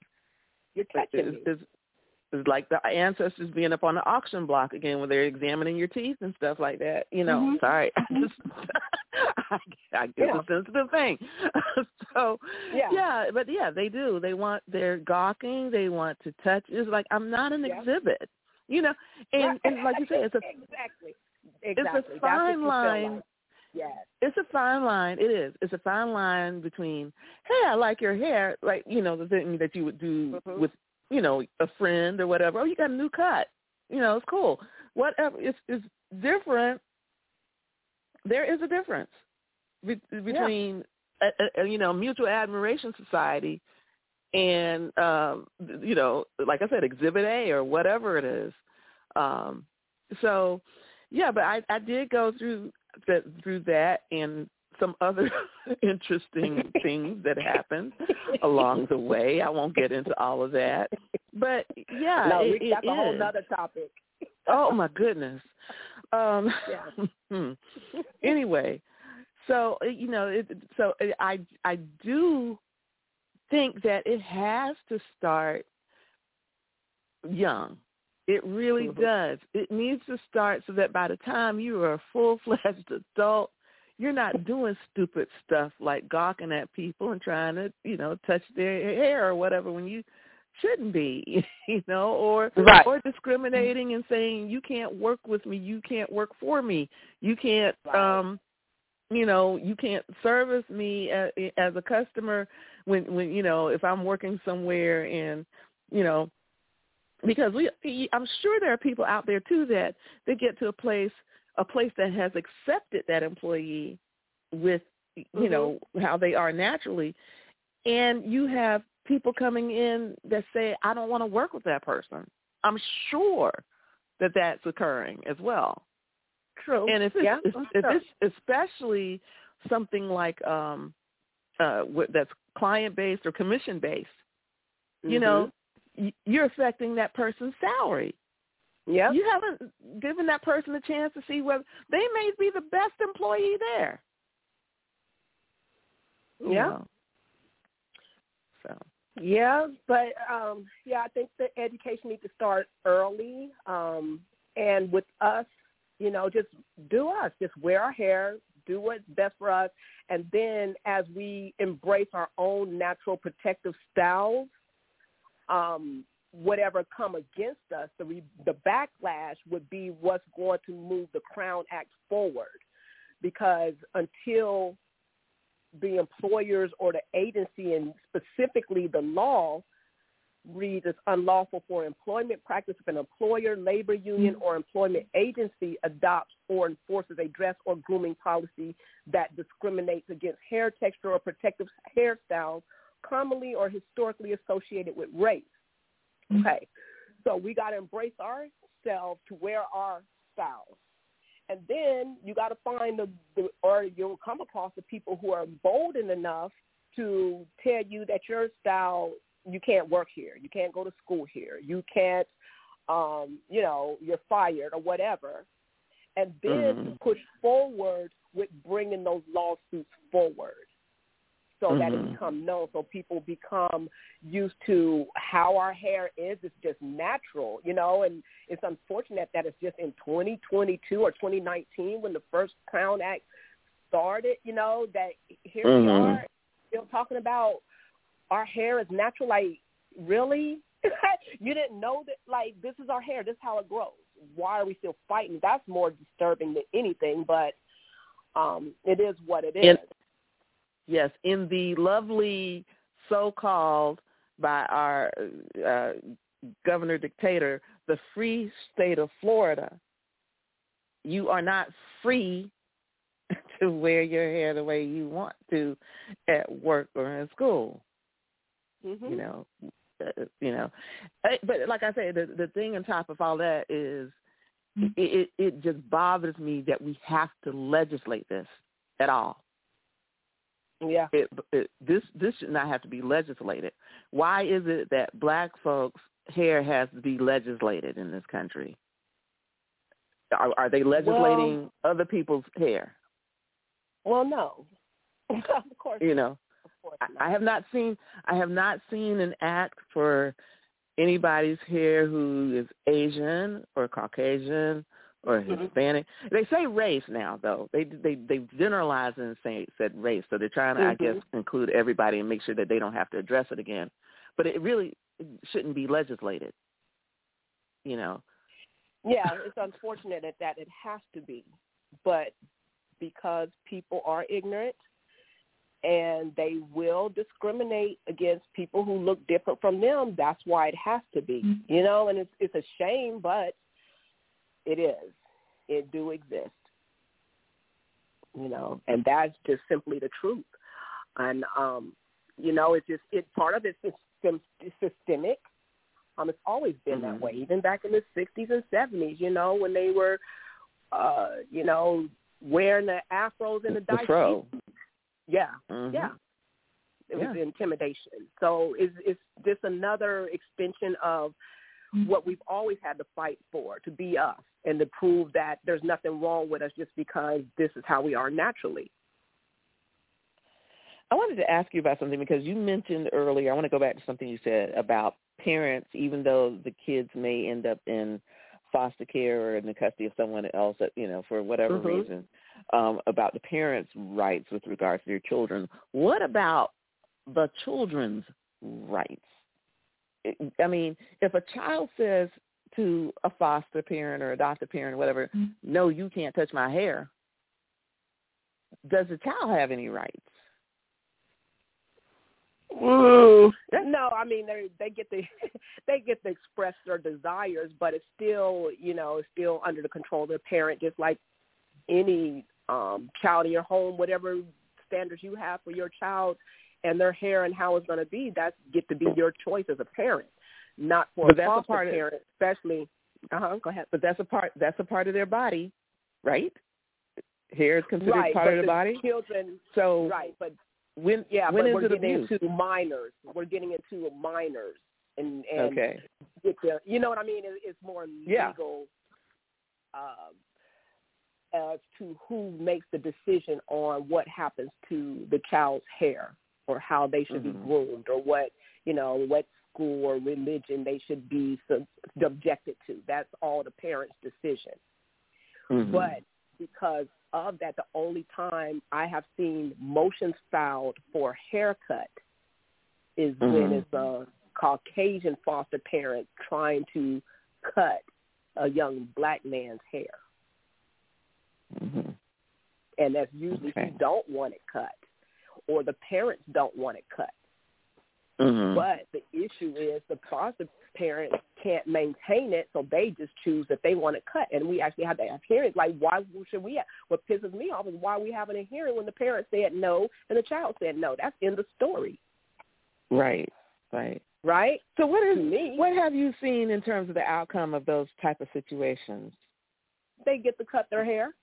Speaker 2: You're touching
Speaker 1: it's,
Speaker 2: me.
Speaker 1: it's, it's like the ancestors being up on the auction block again when they're examining your teeth and stuff like that. You know,
Speaker 2: Mhm.
Speaker 1: sorry, I just I, I guess
Speaker 2: Yeah.
Speaker 1: a sensitive thing. so
Speaker 2: Yeah.
Speaker 1: yeah, but yeah, they do. They want they're gawking. They want to touch. It's like I'm not an
Speaker 2: Yeah.
Speaker 1: exhibit. You know, and and like you said, it's a
Speaker 2: exactly.
Speaker 1: it's a
Speaker 2: Exactly.
Speaker 1: Fine line.
Speaker 2: like. Yes.
Speaker 1: it's a fine line. It is. It's a fine line between, hey, I like your hair, like you know the thing that you would do
Speaker 2: Mhm.
Speaker 1: with, you know, a friend or whatever. Oh, you got a new cut. You know, it's cool. Whatever. It's it's different. There is a difference be- between, a, a, a, you know, mutual admiration society and, um, you know, like I said, Exhibit A or whatever it is. Um, so, yeah, but I I did go through that through that and some other interesting things that happened along the way. I won't get into all of that, but yeah,
Speaker 2: no,
Speaker 1: it,
Speaker 2: we, that's
Speaker 1: it
Speaker 2: a whole
Speaker 1: is.
Speaker 2: nother topic.
Speaker 1: Oh my goodness. Um,
Speaker 2: Yeah.
Speaker 1: hmm. anyway, so uh, you know, it, so uh, I I do think that it has to start young. It really
Speaker 2: Mhm.
Speaker 1: does. It needs to start so that by the time you are a full fledged adult, you're not doing stupid stuff like gawking at people and trying to, you know, touch their hair or whatever when you shouldn't be, you know, or
Speaker 2: Right.
Speaker 1: or discriminating and saying you can't work with me, you can't work for me, you can't
Speaker 2: Right.
Speaker 1: um you know, you can't service me as, as a customer when when you know, if I'm working somewhere and, you know, because we I'm sure there are people out there too that they get to a place a place that has accepted that employee with you
Speaker 2: Mhm.
Speaker 1: know how they are naturally and you have people coming in that say I don't want to work with that person. I'm sure that that's occurring as well.
Speaker 2: True.
Speaker 1: And if it's,
Speaker 2: yeah,
Speaker 1: if, it's especially something like um uh that's client based or commission based, you know, you're affecting that person's salary.
Speaker 2: Yeah,
Speaker 1: You haven't given that person a chance to see whether they may be the best employee there. you
Speaker 2: Yeah.
Speaker 1: know. So
Speaker 2: Yeah, but um, yeah, I think the education needs to start early. Um, and with us, you know, just do us, just wear our hair, do what's best for us, and then as we embrace our own natural protective styles, um, whatever come against us, the re- the backlash would be what's going to move the Crown Act forward, because until the employers or the agency and specifically the law reads as unlawful for employment practice if an employer, labor union, mm-hmm. or employment agency adopts or enforces a dress or grooming policy that discriminates against hair texture or protective hairstyles commonly or historically associated with race. Okay. So we got to embrace ourselves to wear our styles. And then you got to find the, the, or you'll come across the people who are emboldened enough to tell you that your style, you can't work here, you can't go to school here, you can't, um, you know, you're fired or whatever. And then
Speaker 1: Mhm.
Speaker 2: push forward with bringing those lawsuits forward so mm-hmm. that it become known so people become used to how our hair is. It's just natural you know and it's unfortunate that it's just in 2022 or 2019 when the first crown act started you know that here we
Speaker 1: Mhm.
Speaker 2: are still talking about our hair is natural. Like really? You didn't know that like this is our hair. This is how it grows. Why are we still fighting? That's more disturbing than anything but um it is what it is.
Speaker 1: In- Yes, in the lovely so-called by our uh, governor dictator, the free state of Florida, you are not free to wear your hair the way you want to at work or in school.
Speaker 2: mm-hmm.
Speaker 1: You know, uh, you know. Uh, But like I say, the the thing on top of all that is, it, it it just bothers me that we have to legislate this at all
Speaker 2: yeah
Speaker 1: it, it, this this should not have to be legislated. Why is it that black folks' hair has to be legislated in this country? Are, are they legislating other people's hair?
Speaker 2: well no of course
Speaker 1: You know,
Speaker 2: course
Speaker 1: I. I have not seen I have not seen an act for anybody's hair who is Asian or Caucasian or
Speaker 2: Mhm.
Speaker 1: Hispanic. They say race now, though. They they they generalized and say said race, so they're trying to, I guess, include everybody and make sure that they don't have to address it again. But it really shouldn't be legislated. You know.
Speaker 2: yeah it's unfortunate that, that it has to be but because people are ignorant and they will discriminate against people who look different from them that's why it has to be you know and it's it's a shame but it is. It do exist. You know and that's just simply the truth. And um you know it's just it part of it's system, systemic. Um it's always been that
Speaker 1: Mhm.
Speaker 2: way. Even back in the 60s and 70s you know when they were uh you know wearing the afros and the,
Speaker 1: The fro.
Speaker 2: yeah.
Speaker 1: Mhm.
Speaker 2: yeah. It was intimidation. So it's it's just another extension of what we've always had to fight for to be us and to prove that there's nothing wrong with us just because this is how we are naturally
Speaker 1: I wanted to ask you about something because you mentioned earlier. I want to go back to something you said about parents, even though the kids may end up in foster care or in the custody of someone else, that, you know, for whatever
Speaker 2: Mhm.
Speaker 1: reason, um, about the parents' rights with regards to their children. What about the children's rights? I- I mean, if a child says to a foster parent or a adoptive parent or whatever, no, you can't touch my hair, does the child have any rights?
Speaker 2: no i mean they they get to they get to express their desires but it's still you know it's still under the control of the parent just like any um child in your home whatever standards you have for your child and their hair and how it's going to be that's get to be your choice as a parent not for
Speaker 1: But
Speaker 2: a foster
Speaker 1: part of-
Speaker 2: parent especially uh-huh go ahead
Speaker 1: but that's a part that's a part of their body, right? Hair is considered
Speaker 2: right
Speaker 1: part of the
Speaker 2: the
Speaker 1: body.
Speaker 2: children
Speaker 1: So
Speaker 2: right but
Speaker 1: when
Speaker 2: yeah
Speaker 1: when
Speaker 2: but
Speaker 1: is
Speaker 2: we're
Speaker 1: it
Speaker 2: getting
Speaker 1: abuse?
Speaker 2: into minors we're getting into minors and and
Speaker 1: Okay.
Speaker 2: with the, you know what I mean? It, it's more
Speaker 1: Yeah.
Speaker 2: legal um, as to who makes the decision on what happens to the child's hair or how they should
Speaker 1: Mhm.
Speaker 2: be groomed or what you know what school or religion they should be subjected to. That's all the parents' decision.
Speaker 1: Mhm.
Speaker 2: But because of that, the only time I have seen motions filed for haircut is when
Speaker 1: Mhm.
Speaker 2: it's a Caucasian foster parent trying to cut a young black man's hair.
Speaker 1: Mhm.
Speaker 2: And that's usually if
Speaker 1: Okay.
Speaker 2: you don't want it cut or the parents don't want it cut.
Speaker 1: Mhm.
Speaker 2: But the issue is the foster parents can't maintain it, so they just choose that they want to cut. And we actually have to have hearings. Like, why should we? Have, what pisses me off is why we having a hearing when the parent said no and the child said no. That's in the story,
Speaker 1: Right. Right.
Speaker 2: right?
Speaker 1: So what is
Speaker 2: me,
Speaker 1: what have you seen in terms of the outcome of those type of situations?
Speaker 2: they get to cut their hair.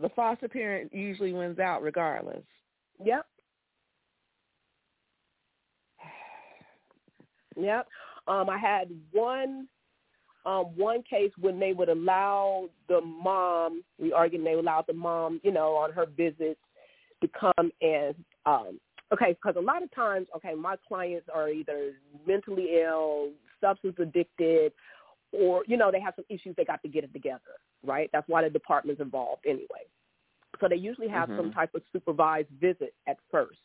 Speaker 1: The foster parent usually wins out regardless.
Speaker 2: Yep. Yep. Um, I had one um, one case when they would allow the mom, we argued they allowed the mom, you know, on her visits to come and, um, okay, because a lot of times, okay, my clients are either mentally ill, substance addicted, or, you know, they have some issues they got to get it together, right? That's why the department's involved anyway. So they usually have mm-hmm. some type of supervised visit at first.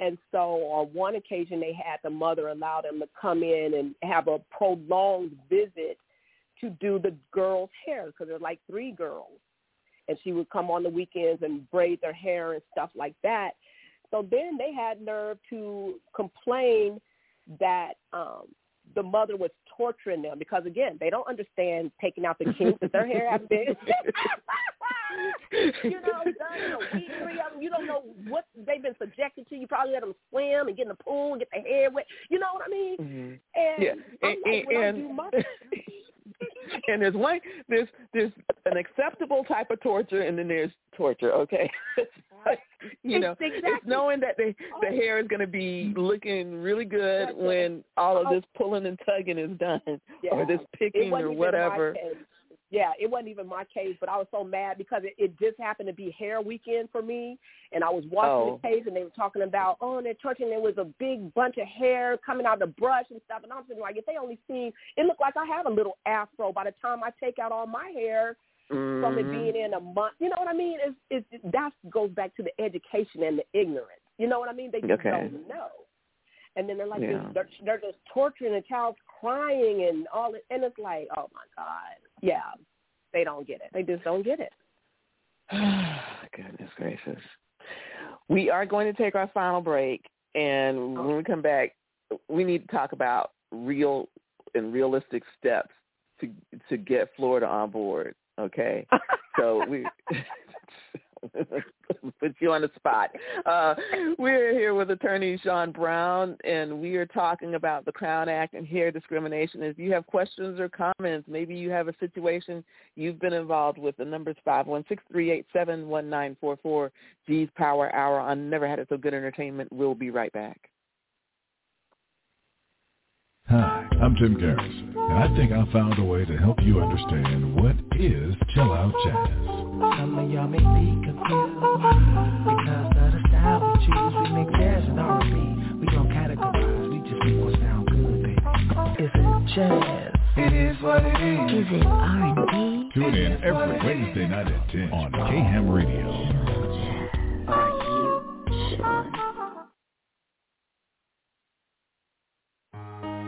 Speaker 2: And so on one occasion, they had the mother allow them to come in and have a prolonged visit to do the girls' hair because there's like three girls. And she would come on the weekends and braid their hair and stuff like that. So then they had nerve to complain that um, the mother was torturing them because again, they don't understand taking out the kinks that their hair has been. you know, done a week, three of them. You don't know what they've been subjected to. You probably let them swim and get in the pool and get their hair wet. You know what I mean?
Speaker 1: Mm-hmm.
Speaker 2: And
Speaker 1: yeah.
Speaker 2: I'm
Speaker 1: and,
Speaker 2: like,
Speaker 1: and, my... and there's one there's there's an acceptable type of torture and then there's torture okay you know
Speaker 2: exactly.
Speaker 1: it's knowing that the the oh. hair is going to be looking really good That's when it. all of oh. this pulling and tugging is done
Speaker 2: yeah.
Speaker 1: or this picking or whatever
Speaker 2: yeah, it wasn't even my case, but I was so mad because it, it just happened to be hair weekend for me, and I was watching
Speaker 1: oh.
Speaker 2: the case, and they were talking about, oh, in their church, and there was a big bunch of hair coming out of the brush and stuff, and I'm sitting like, if they only seen, it looked like I have a little afro by the time I take out all my hair
Speaker 1: mm-hmm.
Speaker 2: from it being in a month. You know what I mean? It's, it's, it, that goes back to the education and the ignorance. You know what I mean? They just
Speaker 1: okay.
Speaker 2: don't know. And then they're like,
Speaker 1: yeah.
Speaker 2: they're, they're just torturing the child's crying and all and it's like, oh my god, yeah, they don't get it. They just don't get it.
Speaker 1: Goodness gracious. We are going to take our final break, and oh. when we come back, we need to talk about real and realistic steps to to get Florida on board. Okay, so we put you on the spot. Uh, we're here with attorney Shawn Brown, and we are talking about the Crown Act and hair discrimination. If you have questions or comments, maybe you have a situation you've been involved with, the number is 516-387-1944. G's Power Hour on Never Had It So Good Entertainment. We'll be right back.
Speaker 5: Hi, I'm Tim Garrison, and I think I found a way to help you understand what is chill out jazz.
Speaker 6: Some of y'all may be confused because of the style we choose. We mix jazz and R&B. We don't categorize. We just make what sound good, baby. Is it jazz?
Speaker 7: It is what it is.
Speaker 3: Is it R&B?
Speaker 5: Tune in every Wednesday night at 10 on KHAM Radio.
Speaker 3: Are you Sean?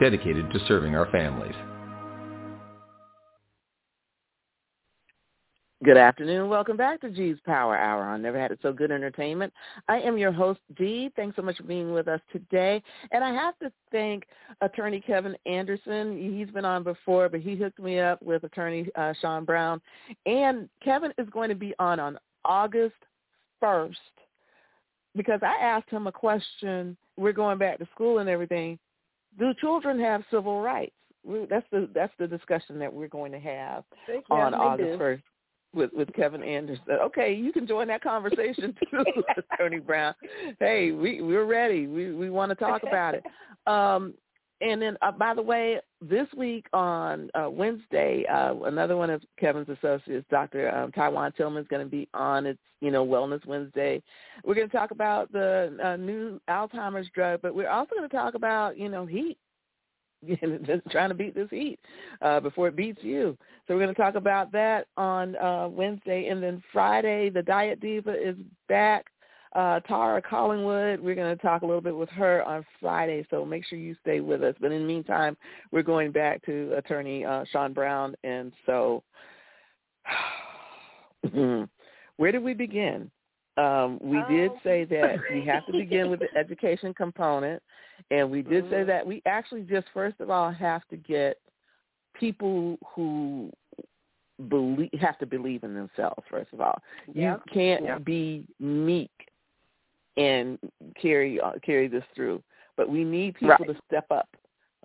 Speaker 8: dedicated to serving our families.
Speaker 1: Good afternoon. Welcome back to G's Power Hour on Never Had It So Good Entertainment. I am your host, G. Thanks so much for being with us today. And I have to thank attorney Kevin Anderson. He's been on before, but he hooked me up with attorney uh, Shawn Brown. And Kevin is going to be on on August 1st because I asked him a question. We're going back to school and everything do children have civil rights? That's the that's the discussion that we're going to have on August first with with Kevin Anderson. Okay, you can join that conversation too, Attorney Brown. Hey, we we're ready. We we want to talk about it. Um, and then, uh, by the way, this week on uh, Wednesday, uh, another one of Kevin's associates, Dr. Um, Taiwan Tillman, is going to be on. It's you know Wellness Wednesday. We're going to talk about the uh, new Alzheimer's drug, but we're also going to talk about you know heat. Trying to beat this heat uh, before it beats you. So we're going to talk about that on uh, Wednesday, and then Friday, the Diet Diva is back uh, Tara Collingwood. We're going to talk a little bit with her on Friday, so make sure you stay with us. But in the meantime, we're going back to Attorney uh, Shawn Brown, and so where did we begin? Um, we oh. did say that we have to begin with the education component, and we did say that we actually just first of all have to get people who believe have to believe in themselves first of all.
Speaker 2: Yeah.
Speaker 1: You can't
Speaker 2: Yeah.
Speaker 1: be meek and carry uh, carry this through. But we need people
Speaker 2: Right.
Speaker 1: to step up.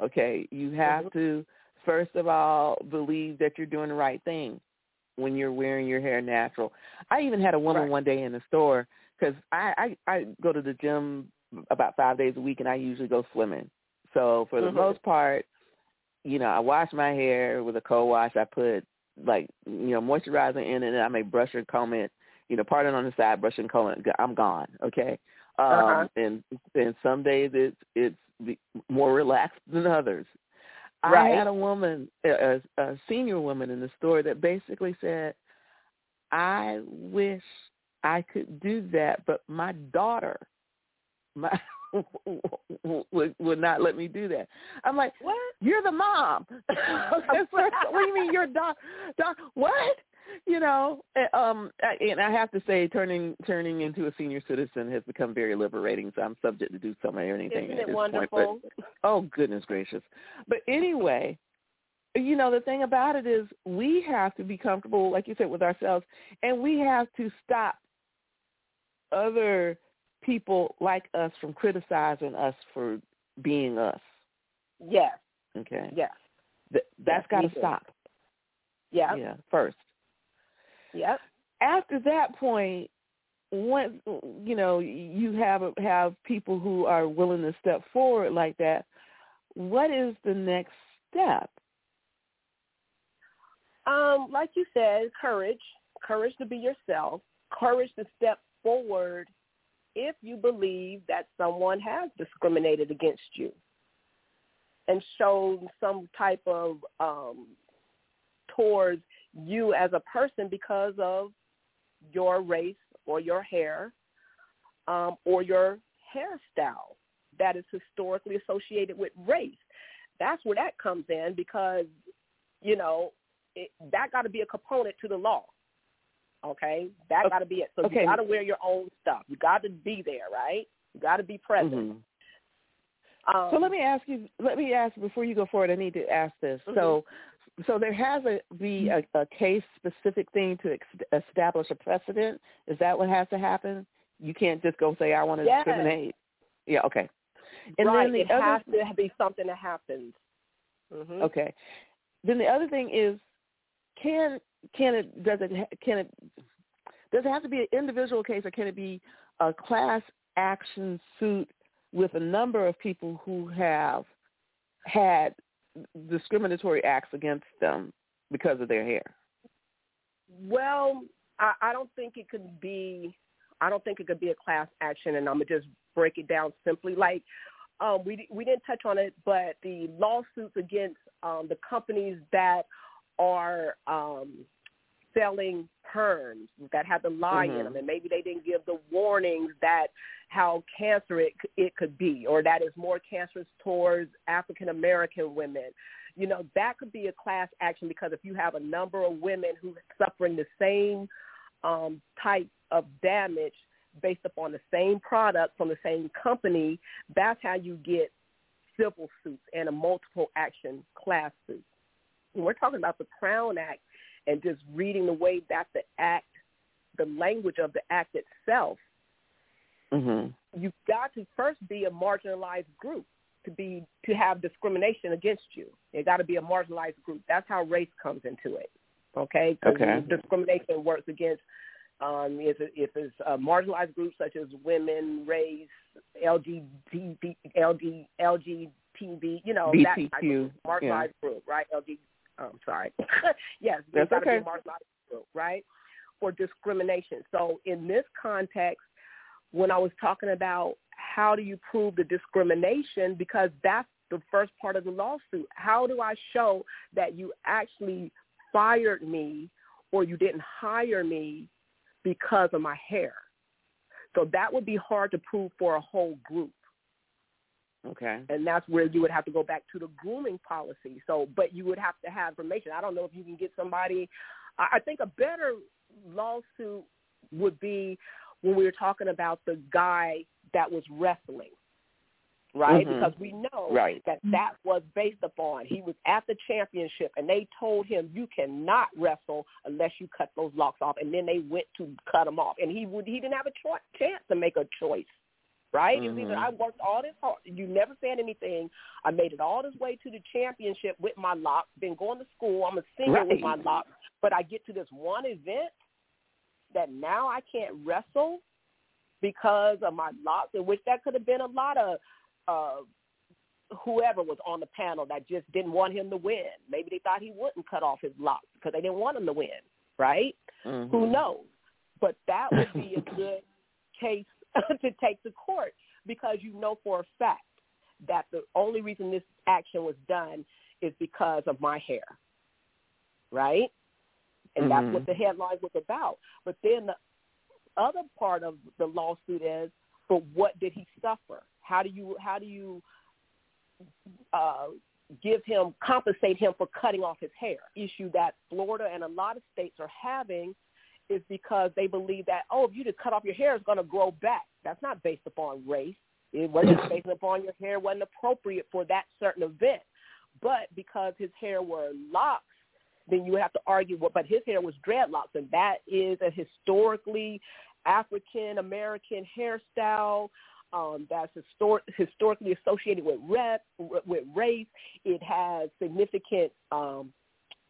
Speaker 1: Okay, you have
Speaker 2: Mhm.
Speaker 1: to first of all believe that you're doing the right thing when you're wearing your hair natural. I even had a woman
Speaker 2: Right.
Speaker 1: one day in the store because I, I I go to the gym about five days a week, and I usually go swimming. So for the
Speaker 2: Mhm.
Speaker 1: most part, you know, I wash my hair with a cold wash. I put like you know moisturizer in it, and I may brush and comb it. You know, part it on the side, brush and comb. I'm gone. Okay. Um,
Speaker 2: Uh-huh.
Speaker 1: And and some days it's it's more relaxed than others. I had a woman, a, a senior woman in the store that basically said, "I wish I could do that, but my daughter, my would would not let me do that." I'm like,
Speaker 2: What?
Speaker 1: You're the mom. what do you mean you're doc? Doc? What? You know, and, um, I- and I have to say, turning turning into a senior citizen has become very liberating. So I'm subject to do so many or anything
Speaker 2: Isn't
Speaker 1: at
Speaker 2: it
Speaker 1: this
Speaker 2: wonderful?
Speaker 1: point. But, oh goodness gracious! But anyway, you know the thing about it is we have to be comfortable, like you said, with ourselves, and we have to stop other people like us from criticizing us for being us.
Speaker 2: Yes.
Speaker 1: Okay,
Speaker 2: Yes.
Speaker 1: Th- that's
Speaker 2: Yes,
Speaker 1: got to stop.
Speaker 2: Yeah.
Speaker 1: Yeah, first.
Speaker 2: Yep.
Speaker 1: After that point, when you know you have have people who are willing to step forward like that, what is the next step?
Speaker 2: Um, like you said, courage, courage to be yourself, courage to step forward if you believe that someone has discriminated against you and shown some type of um towards you as a person because of your race or your hair um, or your hairstyle that is historically associated with race. That's where that comes in because, you know, it, that got to be a component to the law. Okay, that
Speaker 1: Okay.
Speaker 2: got to be it. So
Speaker 1: Okay.
Speaker 2: you got to wear your own stuff. You got to be there, right? You got to be present.
Speaker 1: Mhm.
Speaker 2: Um,
Speaker 1: So let me ask you. Let me ask before you go forward. I need to ask this. So, so there has to be a, a case specific thing to ex- establish a precedent. Is that what has to happen? You can't just go say I want to
Speaker 2: Yes.
Speaker 1: discriminate. Yeah. Okay. And
Speaker 2: right.
Speaker 1: then the
Speaker 2: it
Speaker 1: other.
Speaker 2: has to be something that happens. hmm
Speaker 1: Okay. Then the other thing is, can can it does it can it does it have to be an individual case or can it be a class action suit with a number of people who have had discriminatory acts against them because of their hair?
Speaker 2: Well, I, I don't think it could be. I don't think it could be a class action, and I'm gonna just break it down simply. Like um, we we didn't touch on it, but the lawsuits against um, the companies that are um, selling perms that have the lye in
Speaker 1: Mhm.
Speaker 2: them, and maybe they didn't give the warnings that how cancer it it could be, or that is more cancerous towards African American women. You know, that could be a class action because if you have a number of women who are suffering the same um, type of damage based upon the same product from the same company, that's how you get civil suits and a multiple action class suit. When we're talking about the Crown Act and just reading the way that the act, the language of the act itself,
Speaker 1: Mhm.
Speaker 2: you've got to first be a marginalized group to be to have discrimination against you. It got to be a marginalized group. That's how race comes into it. Okay.
Speaker 1: Okay.
Speaker 2: Discrimination works against um, if, it, if it's a marginalized group such as women, race, LGBT, LG, LGTB, you know, that type of marginalized group, right? Oh, I'm sorry. yes,
Speaker 1: That's
Speaker 2: there's got to
Speaker 1: okay.
Speaker 2: be marginalized group, right? For discrimination. So in this context, when I was talking about how do you prove the discrimination, because that's the first part of the lawsuit. How do I show that you actually fired me or you didn't hire me because of my hair? So that would be hard to prove for a whole group.
Speaker 1: Okay.
Speaker 2: And that's where you would have to go back to the grooming policy. So, but you would have to have information. I don't know if you can get somebody. I I think a better lawsuit would be when we were talking about the guy that was wrestling. right?
Speaker 1: Mhm.
Speaker 2: Because we know
Speaker 1: Right.
Speaker 2: that that was based upon he was at the championship and they told him you cannot wrestle unless you cut those locks off, and then they went to cut them off, and he would he didn't have a cho- chance to make a choice. Right? It was either. I worked all this hard. You never said anything. I made it all this way to the championship with my locks. Been going to school. I'm a senior with my
Speaker 1: Right.
Speaker 2: locks. But I get to this one event that now I can't wrestle because of my locks, in which that could have been a lot of uh, whoever was on the panel that just didn't want him to win. Maybe they thought he wouldn't cut off his locks because they didn't want him to win, right?
Speaker 1: Mhm.
Speaker 2: Who knows? But that would be a good case to take to court because you know for a fact that the only reason this action was done is because of my hair, right? And that's
Speaker 1: Mhm.
Speaker 2: what the headline was about. But then the other part of the lawsuit is, but what did he suffer? How do you how do you uh, give him compensate him for cutting off his hair? Issue that Florida and a lot of states are having is because they believe that oh, if you just cut off your hair, it's going to grow back. That's not based upon race. It wasn't based upon your hair wasn't appropriate for that certain event. But because his hair were locks, then you would have to argue. Well, but his hair was dreadlocks, and that is a historically African American hairstyle. Um, that's histor- historically associated with rep, with race. It has significant um,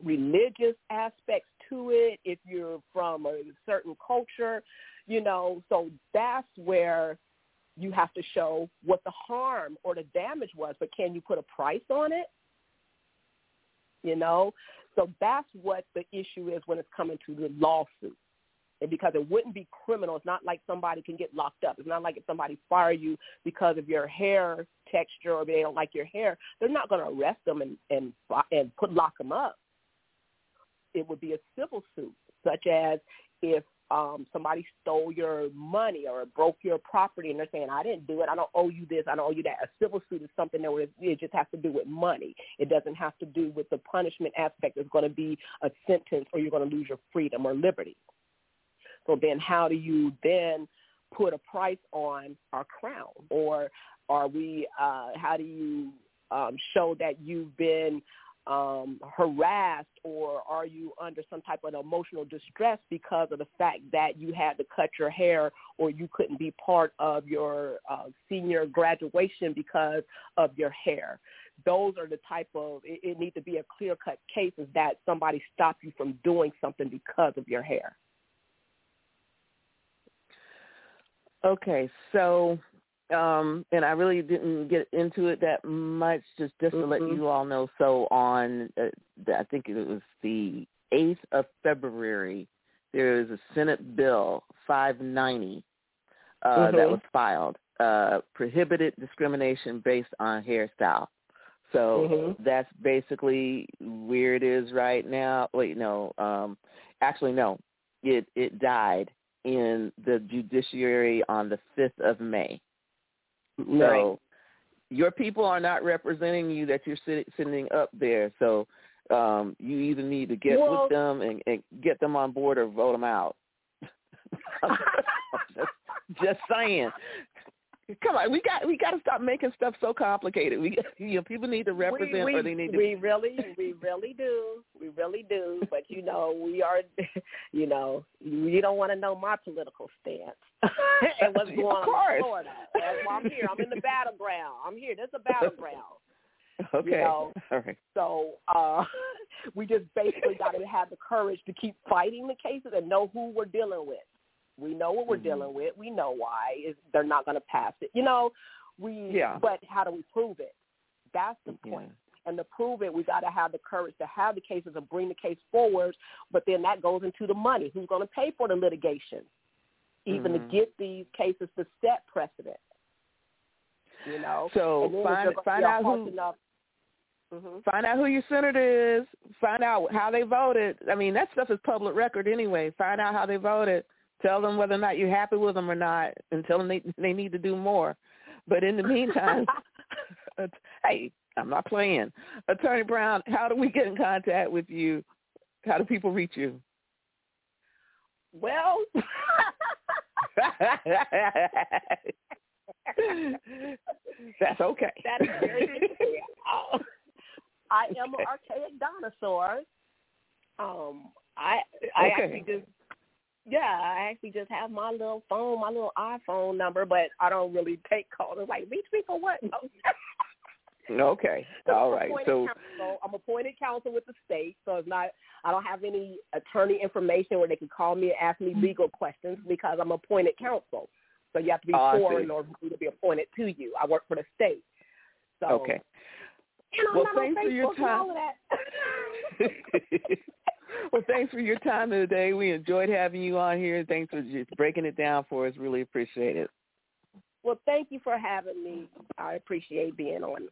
Speaker 2: religious aspects to it. If you're from a certain culture, you know, so that's where you have to show what the harm or the damage was. But can you put a price on it? You know, so that's what the issue is when it's coming to the lawsuit. And because it wouldn't be criminal, it's not like somebody can get locked up. It's not like if somebody fire you because of your hair texture or they don't like your hair. They're not going to arrest them and and and put lock them up. It would be a civil suit, such as if um, somebody stole your money or broke your property and they're saying, I didn't do it. I don't owe you this. I don't owe you that. A civil suit is something that would- it just has to do with money. It doesn't have to do with the punishment aspect. It's going to be a sentence or you're going to lose your freedom or liberty. So then how do you then put a price on our crown? Or are we, uh, how do you um, show that you've been um, harassed or are you under some type of emotional distress because of the fact that you had to cut your hair or you couldn't be part of your uh, senior graduation because of your hair? Those are the type of, it, it needs to be a clear-cut cases that somebody stopped you from doing something because of your hair.
Speaker 1: Okay, so um and I really didn't get into it that much just just to let
Speaker 2: Mhm.
Speaker 1: you all know so on uh, I think it was the 8th of February there is a Senate bill 590 uh
Speaker 2: Mhm.
Speaker 1: that was filed uh prohibited discrimination based on hairstyle. So
Speaker 2: Mhm.
Speaker 1: that's basically where it is right now. Wait, no. Um actually no. It it died in the judiciary on the 5th of May. So your people are not representing you that you're sit, sitting up there. So um, you either need to get
Speaker 2: Well-
Speaker 1: with them and, and get them on board or vote them out. just, just saying. Come on, we got we got to stop making stuff so complicated. We you know people need to represent
Speaker 2: we, we,
Speaker 1: they need to.
Speaker 2: we really we really do. We really do. But you know we are you know you don't want to know my political stance and what's going on in Florida. That's why I'm here. I'm in the battleground. I'm here. This is a battleground.
Speaker 1: Okay,
Speaker 2: know,
Speaker 1: all right.
Speaker 2: so uh we just basically got to have the courage to keep fighting the cases and know who we're dealing with we know what we're
Speaker 1: Mhm.
Speaker 2: dealing with we know why is they're not going to pass it you know we
Speaker 1: Yeah.
Speaker 2: but how do we prove it that's the
Speaker 1: Yeah.
Speaker 2: point and to prove it, we got to have the courage to have the cases and bring the case forward. But then that goes into the money. Who's going to pay for the litigation? Even
Speaker 1: Mhm.
Speaker 2: to get these cases to set precedent. You know.
Speaker 1: So
Speaker 2: and then if
Speaker 1: find find out who
Speaker 2: enough, Mhm.
Speaker 1: find out who your senator is. Find out how they voted. I mean, that stuff is public record anyway. Find out how they voted. Tell them whether or not you're happy with them or not, and tell them they they need to do more. But in the meantime, hey, I'm not playing. Attorney Brown, how do we get in contact with you? How do people reach you?
Speaker 2: Well,
Speaker 1: That's okay.
Speaker 2: That is very interesting. Uh, I am an archaic dinosaur. Um, I I
Speaker 1: Okay.
Speaker 2: actually just yeah, I actually just have my little phone, my little iPhone number, but I don't really take calls. It's like reach me for what?
Speaker 1: Okay. All right.
Speaker 2: I'm appointed
Speaker 1: So
Speaker 2: counsel. I'm appointed counsel with the state, so it's not. I don't have any attorney information where they can call me and ask me legal questions because I'm appointed counsel. So you have to be
Speaker 1: Oh, see.
Speaker 2: in order to be appointed to you. I work for the state. So
Speaker 1: okay.
Speaker 2: and I'm
Speaker 1: Well,
Speaker 2: not
Speaker 1: thanks
Speaker 2: on
Speaker 1: for your
Speaker 2: Facebook and
Speaker 1: time.
Speaker 2: all of that.
Speaker 1: well, thanks for your time today. We enjoyed having you on here. Thanks for just breaking it down for us. Really appreciate it.
Speaker 2: well, thank you for having me. I appreciate being on.